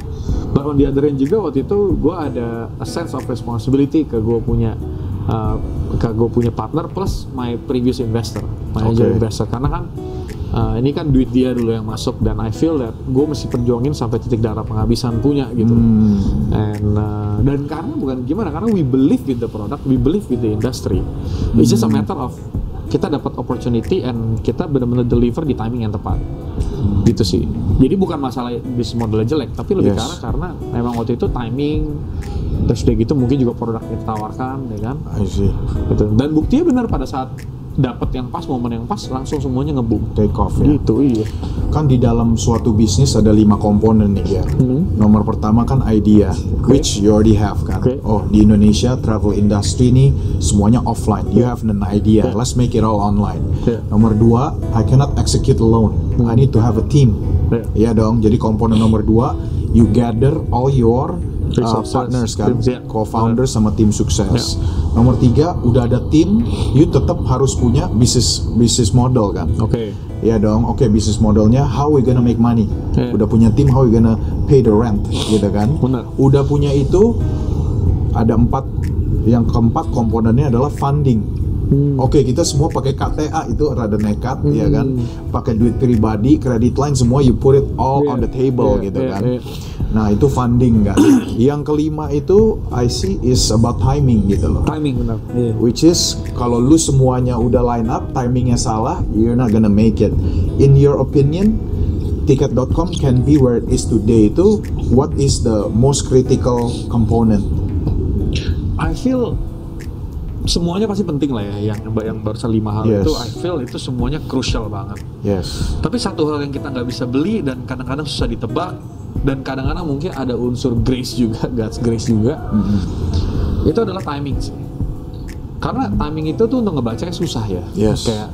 But on the other end juga waktu itu gue ada a sense of responsibility ke gue punya uh, ke gue punya partner plus my previous investor, my angel Oke. investor karena kan uh, ini kan duit dia dulu yang masuk dan I feel that gue mesti perjuangin sampai titik darah penghabisan punya gitu. Hmm. And uh, dan karena bukan gimana karena we believe with the product, we believe with the industry. It's just a matter of kita dapat opportunity and kita benar-benar deliver di timing yang tepat. Gitu sih. Jadi bukan masalah bisnis modelnya jelek, tapi lebih Yes. arah karena memang waktu itu timing terus udah gitu mungkin juga produk yang kita tawarkan ya kan. I see. Gitu. Dan buktinya benar pada saat dapat yang pas momen yang pas langsung semuanya ngebum. Take off ya. Gitu iya. Kan di dalam suatu bisnis ada lima komponen nih ya. Hmm. Nomor pertama kan idea, which you already have kan. Oke. Oh di Indonesia travel industry nih semuanya offline. You have an idea, Yeah. let's make it all online. Yeah. Nomor dua, I cannot execute alone. Hmm. I need to have a team. Yeah. Iya dong. Jadi komponen nomor dua, you gather all your uh, partners kan, yeah. co-founders sama tim sukses. Yeah. Nomor tiga, udah ada tim, you tetap harus punya bisnis bisnis model kan. Oke. Ya dong, oke bisnis modelnya how we gonna make money. Yeah. Udah punya tim how we gonna pay the rent, gitu kan? Benar. Udah punya itu ada empat, yang keempat komponennya adalah funding. Hmm. Oke, kita semua pakai KTA itu rada nekat, ya kan? Pakai duit pribadi, kredit line semua you put it all Iya, on the table iya, gitu iya, kan. iya. Nah, itu funding kan. Yang kelima itu I see is about timing gitu loh. Timing benar. Iya. Which is kalau lu semuanya udah line up, timingnya salah, you're not gonna make it. In your opinion, ticket.com can be where it is today itu what is the most critical component? I feel semuanya pasti penting lah ya yang yang barusan lima hal Yes. itu I feel itu semuanya crucial banget Yes. tapi satu hal yang kita nggak bisa beli dan kadang-kadang susah ditebak dan kadang-kadang mungkin ada unsur grace juga God's grace juga itu adalah timing sih karena timing itu tuh untuk ngebacanya susah ya Yes. kayak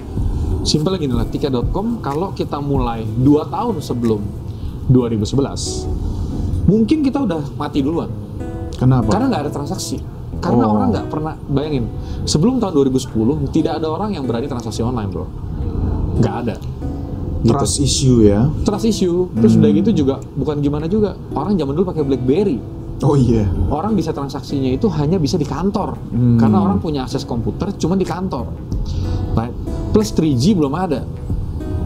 simpel gini lah tiket.com kalau kita mulai 2 tahun sebelum 2011 mungkin kita udah mati duluan Kenapa? karena nggak ada transaksi karena Oh. orang nggak pernah bayangin sebelum tahun 2010 tidak ada orang yang berani transaksi online bro nggak ada gitu. Trust issue ya. trust issue terus udah gitu juga bukan gimana juga orang zaman dulu pakai BlackBerry Oh iya. orang bisa transaksinya itu hanya bisa di kantor karena orang punya akses komputer cuma di kantor right? plus 3G belum ada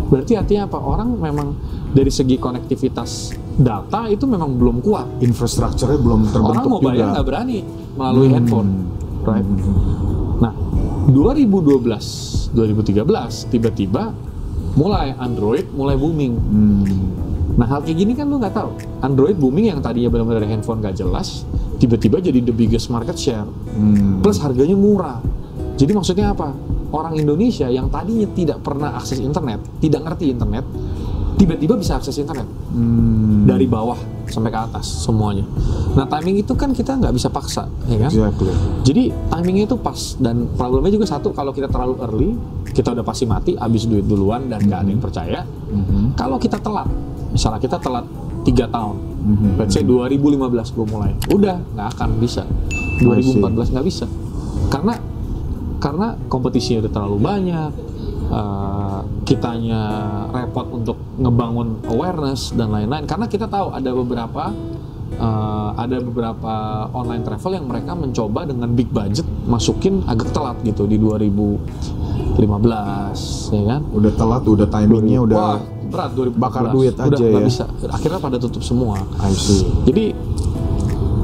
berarti artinya apa orang memang dari segi konektivitas data itu memang belum kuat Infrastrukturnya belum terbentuk orang mau bayar juga. nggak berani melalui Hmm. handphone right nah 2012 2013 tiba-tiba mulai Android mulai booming Hmm. nah hal kayak gini kan lu nggak tahu Android booming yang tadinya benar-benar handphone gak jelas tiba-tiba jadi the biggest market share Hmm. plus harganya murah jadi maksudnya apa orang Indonesia yang tadinya tidak pernah akses internet tidak ngerti internet tiba-tiba bisa akses internet Hmm. dari bawah sampai ke atas semuanya. Nah timing itu kan kita nggak bisa paksa, ya kan? Exactly. Jadi timingnya itu pas dan problemnya juga satu kalau kita terlalu early kita udah pasti mati, habis duit duluan dan nggak ada yang percaya. Mhm. Kalau kita telat, misalnya kita telat tiga tahun, Mhm. let's say 2015 gue mulai, udah nggak akan bisa. 2014 nggak bisa, karena karena kompetisinya udah terlalu banyak, eh, kitanya repot untuk ngebangun awareness dan lain-lain. Karena kita tahu ada beberapa eh, ada beberapa online travel yang mereka mencoba dengan big budget masukin agak telat gitu di 2015 ya kan Udah telat, udah timingnya udah Wah, berat 2014 bakar duit udah aja ya. bisa akhirnya pada tutup semua I see. jadi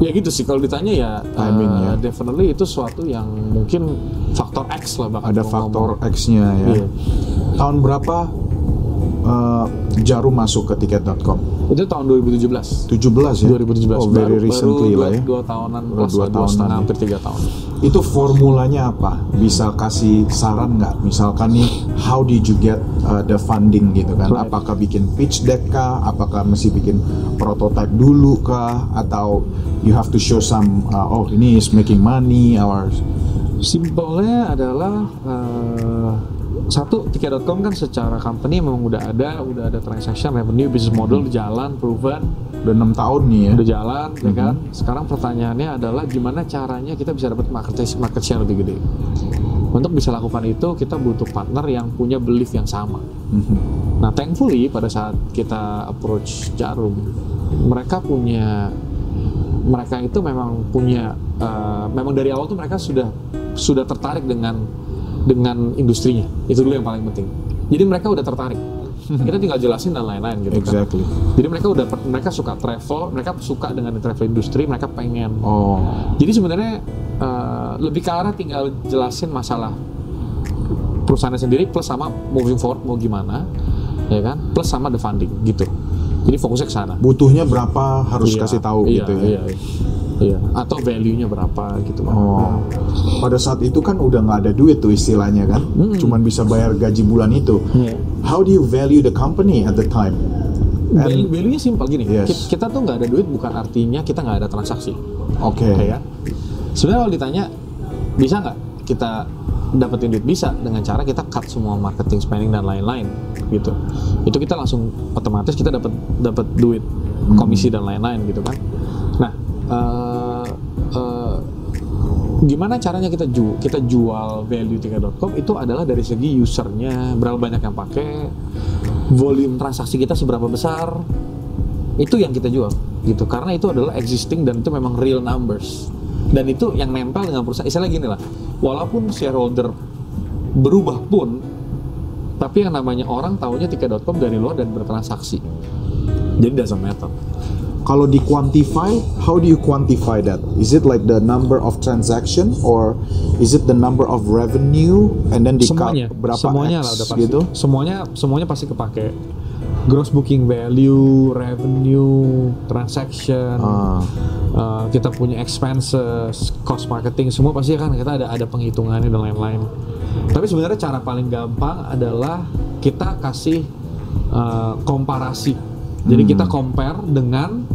ya gitu sih kalau ditanya ya Timing uh, definitely itu suatu yang mungkin faktor X lah bakal Ada faktor. X-nya ya. Iya. Tahun berapa eh, Jarum masuk ke tiket.com? itu tahun 2017 17 ya? 2017 Oh, very baru, recently baru lah ya. dua tahunan Baru dua tahunan setengah ya. hampir tiga tahun Itu formulanya apa? Bisa kasih saran nggak? Misalkan nih, how did you get uh, the funding gitu kan? Right. Apakah bikin pitch deck kah? Apakah mesti bikin prototype dulu kah? Atau you have to show some, uh, oh ini is making money, or simpelnya adalah uh, satu tiket.com kan secara company memang udah ada udah ada transaction revenue business model jalan proven. Udah enam tahun nih ya? udah jalan ya kan? Sekarang pertanyaannya adalah gimana caranya kita bisa dapat market market share lebih gede? Untuk bisa lakukan itu kita butuh partner yang punya belief yang sama. Mhm. nah thankfully pada saat kita approach Jarum mereka punya mereka itu memang punya eh, memang dari awal tuh mereka sudah sudah tertarik dengan dengan industrinya itu dulu yang paling penting jadi mereka udah tertarik kita tinggal jelasin dan lain-lain gitu kan Exactly. jadi mereka udah mereka suka travel, mereka suka dengan travel industri, mereka pengen. Oh, Jadi sebenarnya eh, lebih ke arah tinggal jelasin masalah perusahaannya sendiri plus sama moving forward mau gimana, ya kan? Plus sama the funding gitu. Jadi fokusnya ke sana. butuhnya berapa harus Iya, kasih tahu iya, gitu ya? Iya, iya. Atau value-nya berapa gitu kan. Oh, pada saat itu kan udah nggak ada duit tuh istilahnya kan, cuman bisa bayar gaji bulan itu. Iya. How do you value the company at the time? Value, And- value-nya simpel gini. Yes. Ki- Kita tuh nggak ada duit bukan artinya kita nggak ada transaksi. Oke. ya kan? Sebenarnya kalau ditanya bisa nggak kita dapetin duit bisa dengan cara kita cut semua marketing spending dan lain-lain gitu. Itu kita langsung otomatis kita dapat dapat duit komisi dan lain-lain gitu kan. Nah, eh, eh, gimana caranya kita ju kita jual value tiga.com itu adalah dari segi usernya berapa banyak yang pakai, volume transaksi kita seberapa besar, itu yang kita jual gitu karena itu adalah existing dan itu memang real numbers dan itu yang nempel dengan perusahaan istilah gini lah walaupun shareholder berubah pun tapi yang namanya orang taunya tiket.com dari luar dan bertransaksi. Jadi doesn't matter. Kalau di quantify, how do you quantify that? Is it like the number of transaction or is it the number of revenue and then di semuanya. berapa semuanya X lah udah pasti. gitu? semuanya semuanya pasti kepake gross booking value revenue transaction Ah. uh, kita punya expenses cost marketing semua pasti kan kita ada ada penghitungannya dan lain-lain tapi sebenarnya cara paling gampang adalah kita kasih uh, komparasi jadi kita compare dengan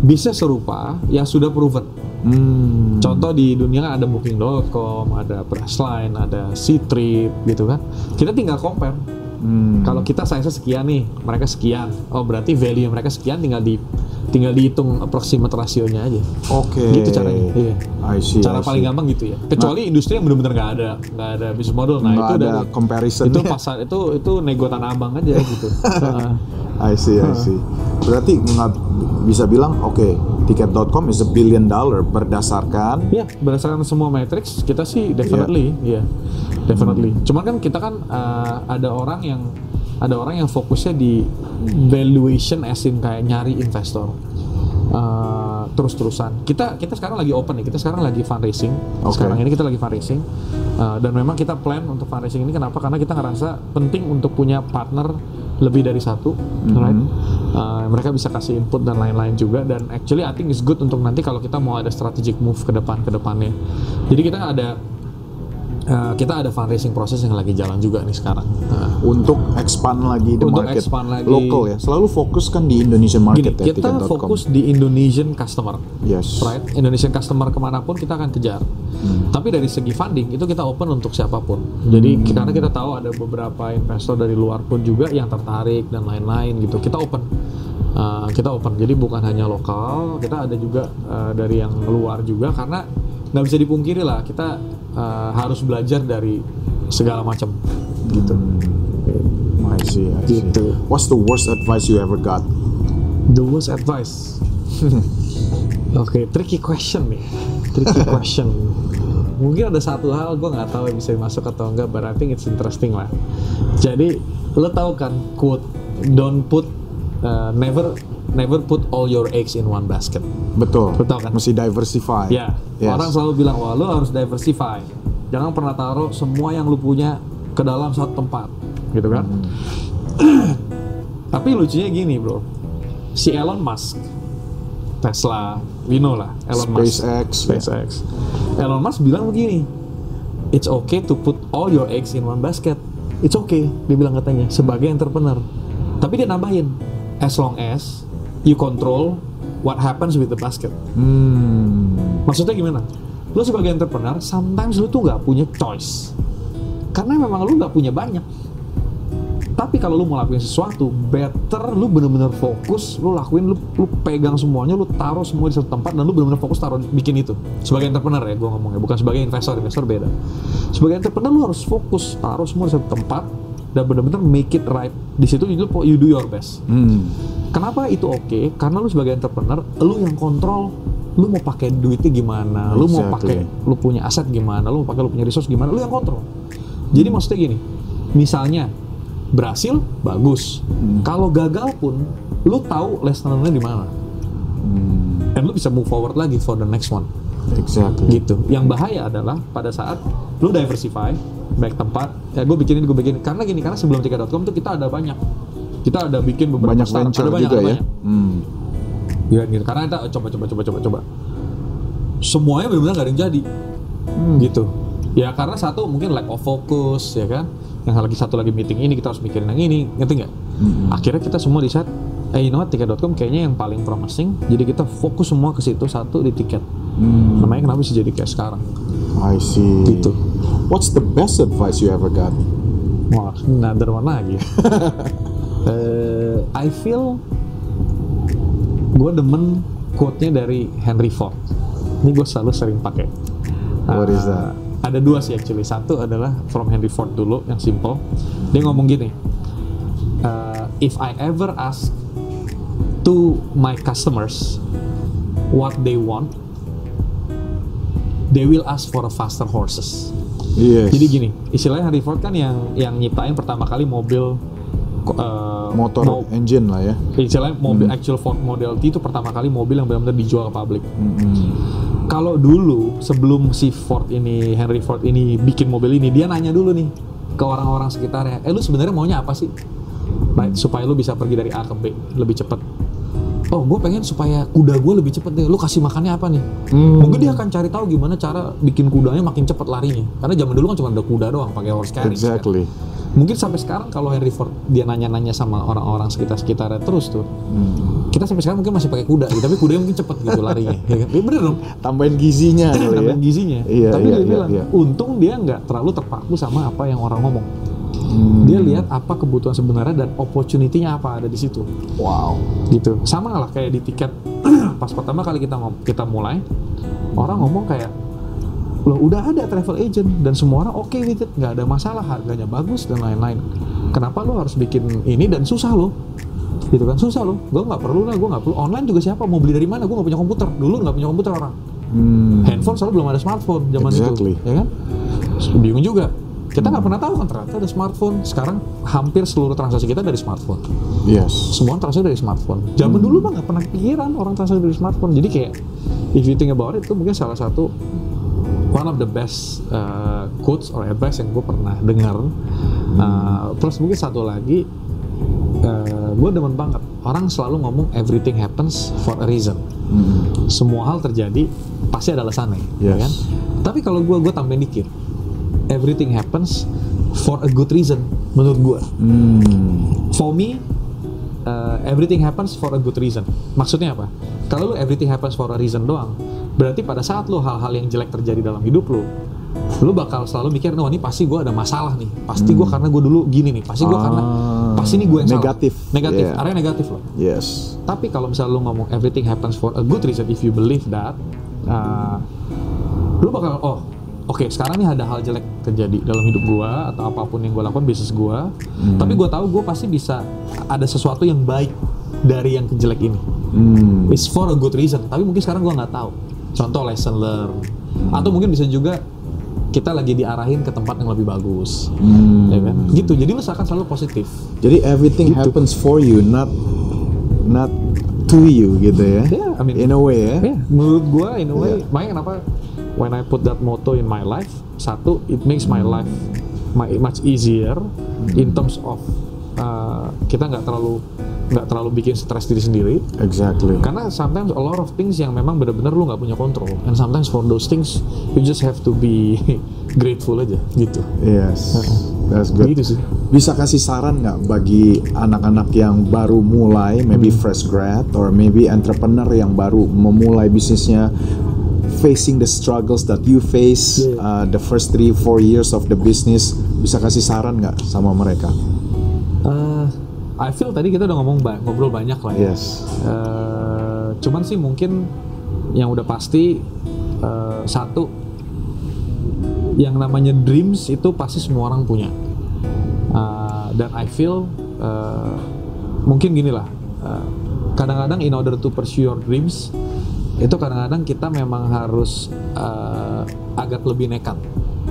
bisnis serupa yang sudah proven Hmm. Contoh di dunia kan ada booking.com, ada Priceline, ada Ctrip gitu kan. Kita tinggal compare. Hmm. Kalau kita size sekian nih, mereka sekian. Oh, berarti value mereka sekian tinggal di tinggal dihitung approximate rasionya aja. Oke. Gitu caranya. Iya. I see. Cara I paling see. gampang gitu ya. Kecuali industri yang benar-benar nggak ada nggak ada business model. Nah, itu ada dari comparison. itu pasar itu itu nego tanah abang aja gitu. Heeh. I see, I see. Berarti nggak bisa bilang, oke, tiket.com is a billion dollar berdasarkan Ya, berdasarkan semua matrix kita sih definitely, ya, definitely. Cuman kan kita kan uh, ada orang yang ada orang yang fokusnya di valuation as in kayak nyari investor. Uh, terus-terusan. Kita kita sekarang lagi open nih. Kita sekarang lagi fundraising. Oke. Sekarang ini kita lagi fundraising. Uh, dan memang kita plan untuk fundraising ini kenapa? Karena kita ngerasa penting untuk punya partner lebih dari satu, right? Uh, mereka bisa kasih input dan lain-lain juga. Dan actually I think it's good untuk nanti kalau kita mau ada strategic move ke depan ke depannya. Jadi kita ada uh, kita ada fundraising proses yang lagi jalan juga nih sekarang. Uh, untuk expand lagi the Untuk market expand lagi. local ya. Selalu fokus kan di Indonesian Gini, market ya kita fokus di Indonesian customer. Yes. right? Indonesian customer ke mana pun kita akan kejar. Tapi dari segi funding itu kita open untuk siapa pun. Jadi karena kita tahu ada beberapa investor dari luar pun juga yang tertarik dan lain-lain gitu. Kita open, Uh, kita open. Jadi bukan hanya lokal, kita ada juga uh, dari yang luar juga karena nggak bisa dipungkiri lah kita uh, harus belajar dari segala macam gitu. I see, I see. Gitu. What's the worst advice you ever got? The worst advice. Oke, tricky question nih. Tricky question. Mungkin ada satu hal gue nggak tahu bisa masuk atau enggak, but I think it's interesting lah. Jadi lo tahu kan quote don't put uh, never never put all your eggs in one basket. Betul. Betul kan? Mesti diversify. Ya, Yes. orang selalu bilang wah lo harus diversify. Jangan pernah taruh semua yang lu punya ke dalam satu tempat, gitu kan? Tapi lucunya gini bro, si Elon Musk, Tesla, we know lah, Elon Musk, SpaceX, SpaceX. Elon Musk bilang begini, it's okay to put all your eggs in one basket. It's okay, dia bilang katanya sebagai entrepreneur. Tapi dia nambahin, as long as you control what happens with the basket. Hmm. Maksudnya gimana? Lu sebagai entrepreneur, sometimes lu tuh nggak punya choice. Karena memang lu nggak punya banyak. Tapi kalau lu mau lakuin sesuatu, better lu bener-bener fokus, lu lakuin, lu, lu pegang semuanya, lu taruh semua di satu tempat, dan lu bener-bener fokus taruh bikin itu. Sebagai entrepreneur ya, gue ngomongnya, bukan sebagai investor, investor beda. Sebagai entrepreneur lu harus fokus, taruh semua di satu tempat, dan bener-bener make it right. Di situ do, you do your best. Hmm. Kenapa itu oke? Karena lu sebagai entrepreneur, lu yang kontrol lu mau pakai duitnya gimana, lu mau pakai lu punya aset gimana, lu mau pakai lu punya resource gimana, lu yang kontrol. Jadi maksudnya gini, misalnya berhasil bagus. Kalau gagal pun lu tahu lesson-nya di mana. Dan lu bisa move forward lagi for the next one. Exactly. Gitu. Yang bahaya adalah pada saat lu diversify baik tempat, ya gue bikinin gue bikin karena gini karena sebelum tiket.com tuh kita ada banyak kita ada bikin beberapa Banyak venture ada banyak, juga ada ya. banyak. Hmm. Iya gitu. Karena kita coba coba coba coba coba. Semuanya benar-benar gak ada yang jadi. Gitu. Ya karena satu mungkin lack of focus ya kan. Yang lagi satu lagi meeting ini kita harus mikirin yang ini, ngerti nggak? Akhirnya kita semua di saat eh you know what, tiket.com kayaknya yang paling promising. Jadi kita fokus semua ke situ satu di tiket. Hmm. Namanya kenapa bisa jadi kayak sekarang? I see. Gitu. What's the best advice you ever got? Wah, another one lagi. Eh, I feel gue demen quote-nya dari Henry Ford. Ini gue selalu sering pakai. What is Eh, that? Ada dua sih actually. Satu adalah from Henry Ford dulu yang simple. Dia ngomong gini. eh, if I ever ask to my customers what they want, they will ask for a faster horses. Yes. Jadi gini, istilahnya Henry Ford kan yang yang nyiptain pertama kali mobil uh, motor mo- engine lah ya. istilahnya mobil actual Ford Model T itu pertama kali mobil yang benar-benar dijual ke publik. Mm-mm. Kalau dulu sebelum si Ford ini Henry Ford ini bikin mobil ini dia nanya dulu nih ke orang-orang sekitarnya, eh lu sebenarnya maunya apa sih? Baik, supaya lu bisa pergi dari A ke B lebih cepat. Oh, gue pengen supaya kuda gue lebih cepet deh. Lu kasih makannya apa nih? Hmm. Mungkin dia akan cari tahu gimana cara bikin kudanya makin cepet larinya. Karena zaman dulu kan cuma ada kuda doang, pakai horse carriage. kan. Exactly. Mungkin sampai sekarang kalau Henry Ford dia nanya-nanya sama orang-orang sekitar-sekitarnya terus tuh, Hmm. kita sampai sekarang mungkin masih pakai kuda, gitu, tapi kudanya mungkin cepet gitu larinya. ya kan? Ya bener dong. Tambahin gizinya ya. Tambahin gizinya. Iya, Tapi iya, dia iya, bilang, iya. untung dia nggak terlalu terpaku sama apa yang orang ngomong. Hmm. Dia lihat apa kebutuhan sebenarnya dan opportunity-nya apa ada di situ. Wow. Gitu. Sama lah kayak di tiket pas pertama kali kita ngom- kita mulai, orang ngomong kayak loh udah ada travel agent dan semua orang oke with it nggak ada masalah harganya bagus dan lain-lain kenapa lo harus bikin ini dan susah lo gitu kan susah lo gue nggak perlu lah gue nggak perlu online juga siapa mau beli dari mana gue nggak punya komputer dulu nggak punya komputer orang Hmm. handphone soalnya belum ada smartphone zaman Exactly. itu ya kan bingung juga kita nggak pernah tahu kan ternyata ada smartphone. Sekarang hampir seluruh transaksi kita dari smartphone. Yes. semua transaksi dari smartphone. Zaman dulu mah nggak pernah kepikiran orang transaksi dari smartphone. Jadi kayak if you think about it itu mungkin salah satu one of the best uh, quotes or advice yang gue pernah dengar. Uh, plus mungkin satu lagi gue demen banget. Orang selalu ngomong everything happens for a reason. Hmm. semua hal terjadi pasti ada alasannya ya Yes. kan? Tapi kalau gue gue tambahin dikit everything happens for a good reason menurut gue Hmm. for me uh, everything happens for a good reason. Maksudnya apa? Kalau lu everything happens for a reason doang berarti pada saat lu hal-hal yang jelek terjadi dalam hidup lu lu bakal selalu mikir wah ini pasti gue ada masalah nih. Pasti gue karena gue dulu gini nih. Pasti gue karena Ah, pasti ini gue yang salah. Negatif. negatif. Yeah. area negatif loh. Yes. tapi kalau misalnya lu ngomong everything happens for a good reason if you believe that, uh, lu bakal oh oke sekarang nih ada hal jelek terjadi dalam hidup gua atau apa pun yang gua lakukan bisnis gua, tapi gua tahu gua pasti bisa ada sesuatu yang baik dari yang jelek ini. Hmm. It's for a good reason, tapi mungkin sekarang gua nggak tahu. Contoh lesson learn, atau mungkin bisa juga kita lagi diarahin ke tempat yang lebih bagus, Hmm. ya kan? Gitu. Jadi lu seakan selalu positif. Jadi everything happens for you, not not to you gitu ya. Yeah, I mean- in a way ya. Ya, menurut gua in a way, Iya. makanya kenapa when I put that motto in my life, satu it makes my life my, much easier in terms of uh, kita nggak terlalu nggak terlalu bikin stres diri sendiri. Exactly. Karena sometimes a lot of things yang memang benar-benar lu nggak punya kontrol, and sometimes for those things you just have to be grateful aja gitu. Yes. That's good. Gitu sih. Bisa kasih saran nggak bagi anak-anak yang baru mulai, maybe Hmm. fresh grad or maybe entrepreneur yang baru memulai bisnisnya, facing the struggles that you face Yeah. uh, the first three four years of the business, bisa kasih saran nggak sama mereka? Uh, I feel tadi kita udah ngomong ba- ngobrol banyak lah ya. Yes. Eh, cuman sih mungkin yang udah pasti eh, satu yang namanya dreams itu pasti semua orang punya Eh, dan I feel eh, mungkin gini lah eh, kadang-kadang in order to pursue your dreams itu kadang-kadang kita memang harus eh, agak lebih nekat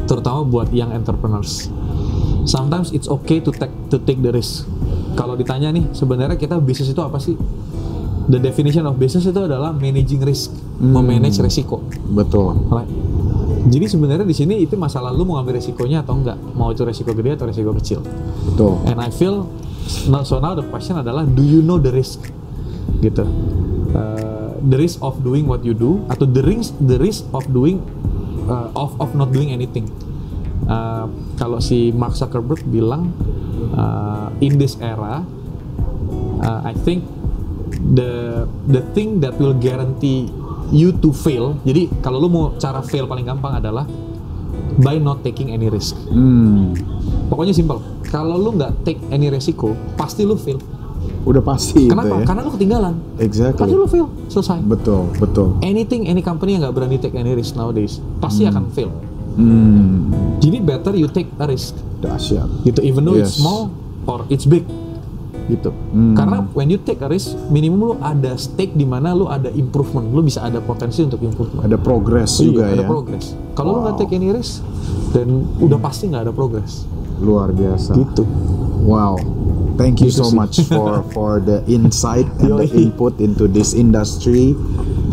terutama buat young entrepreneurs. Sometimes it's okay to take to take the risk. Kalau ditanya nih sebenarnya kita bisnis itu apa sih? The definition of business itu adalah managing risk memanage resiko. Betul. Right. jadi sebenarnya di sini itu masalah lu mau ngambil resikonya atau enggak. Mau itu resiko gede atau resiko kecil. Betul. and I feel so now the question adalah do you know the risk? Gitu. Uh, the risk of doing what you do atau the risk the risk of doing uh, of of not doing anything Uh, kalau si Mark Zuckerberg bilang uh, in this era uh, I think the the thing that will guarantee you to fail jadi kalau lu mau cara fail paling gampang adalah by not taking any risk Hmm. Pokoknya simpel. Kalau lu nggak take any resiko, pasti lu fail. Udah pasti Kenapa? itu ya. Karena lu ketinggalan. Exactly. Pasti lu fail. Selesai. Betul, betul. Anything, any company yang nggak berani take any risk nowadays, pasti akan fail. Hmm. Jadi better you take a risk. Dahsyat. Gitu. Even though it's Yes. small or it's big. gitu. Hmm. Karena when you take a risk, minimum lu ada stake di mana lu ada improvement, lu bisa ada potensi untuk improvement. Ada progress Iya, juga ada ya. progress. Kalau lu nggak Wow. take any risk, dan udah pasti nggak ada progress. Luar biasa. Gitu. Wow. Thank you Gitu so sih. much for for the insight and the input into this industry.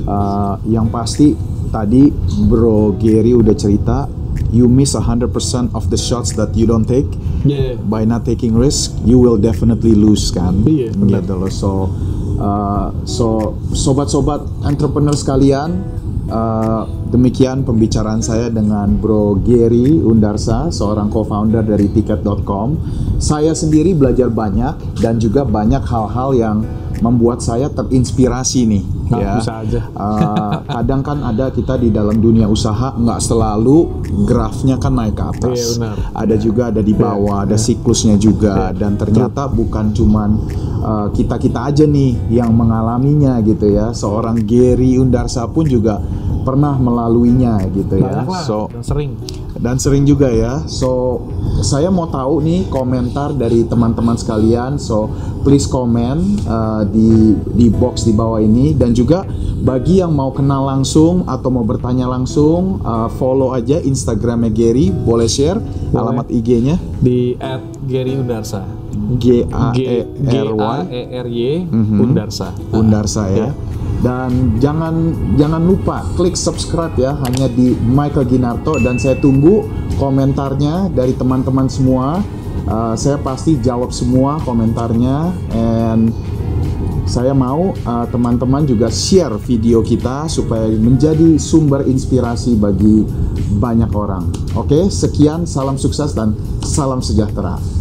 Uh, yang pasti tadi Bro Gary udah cerita, you miss 100% of the shots that you don't take. Yeah. By not taking risk, you will definitely lose kan. Iya, benar. Gitu loh. So uh, so sobat-sobat entrepreneur sekalian, uh, demikian pembicaraan saya dengan Bro Gary Undarsa, seorang co-founder dari tiket.com. Saya sendiri belajar banyak dan juga banyak hal-hal yang membuat saya terinspirasi nih. Nah, ya. bisa aja. Uh, kadang kan ada kita di dalam dunia usaha nggak selalu grafnya kan naik ke atas. Iya, benar. Ada juga ada di bawah, ada siklusnya juga dan ternyata bukan cuman uh, kita-kita aja nih yang mengalaminya gitu ya. Seorang Gary Undarsa pun juga pernah melaluinya gitu ya. Banyak lah, So sering. Dan sering juga ya. So saya mau tahu nih komentar dari teman-teman sekalian. So please comment uh, di di box di bawah ini dan juga bagi yang mau kenal langsung atau mau bertanya langsung uh, follow aja Instagramnya Gary. Boleh share Boleh. alamat IG-nya Di at Gary Undarsa. G A E R A Y E R Y Mhm. Undarsa. Undarsa ya. Iya. Dan jangan jangan lupa klik subscribe ya hanya di Michael Ginarto dan saya tunggu komentarnya dari teman-teman semua. Uh, saya pasti jawab semua komentarnya and saya mau uh, teman-teman juga share video kita supaya menjadi sumber inspirasi bagi banyak orang. Oke, sekian salam sukses dan salam sejahtera.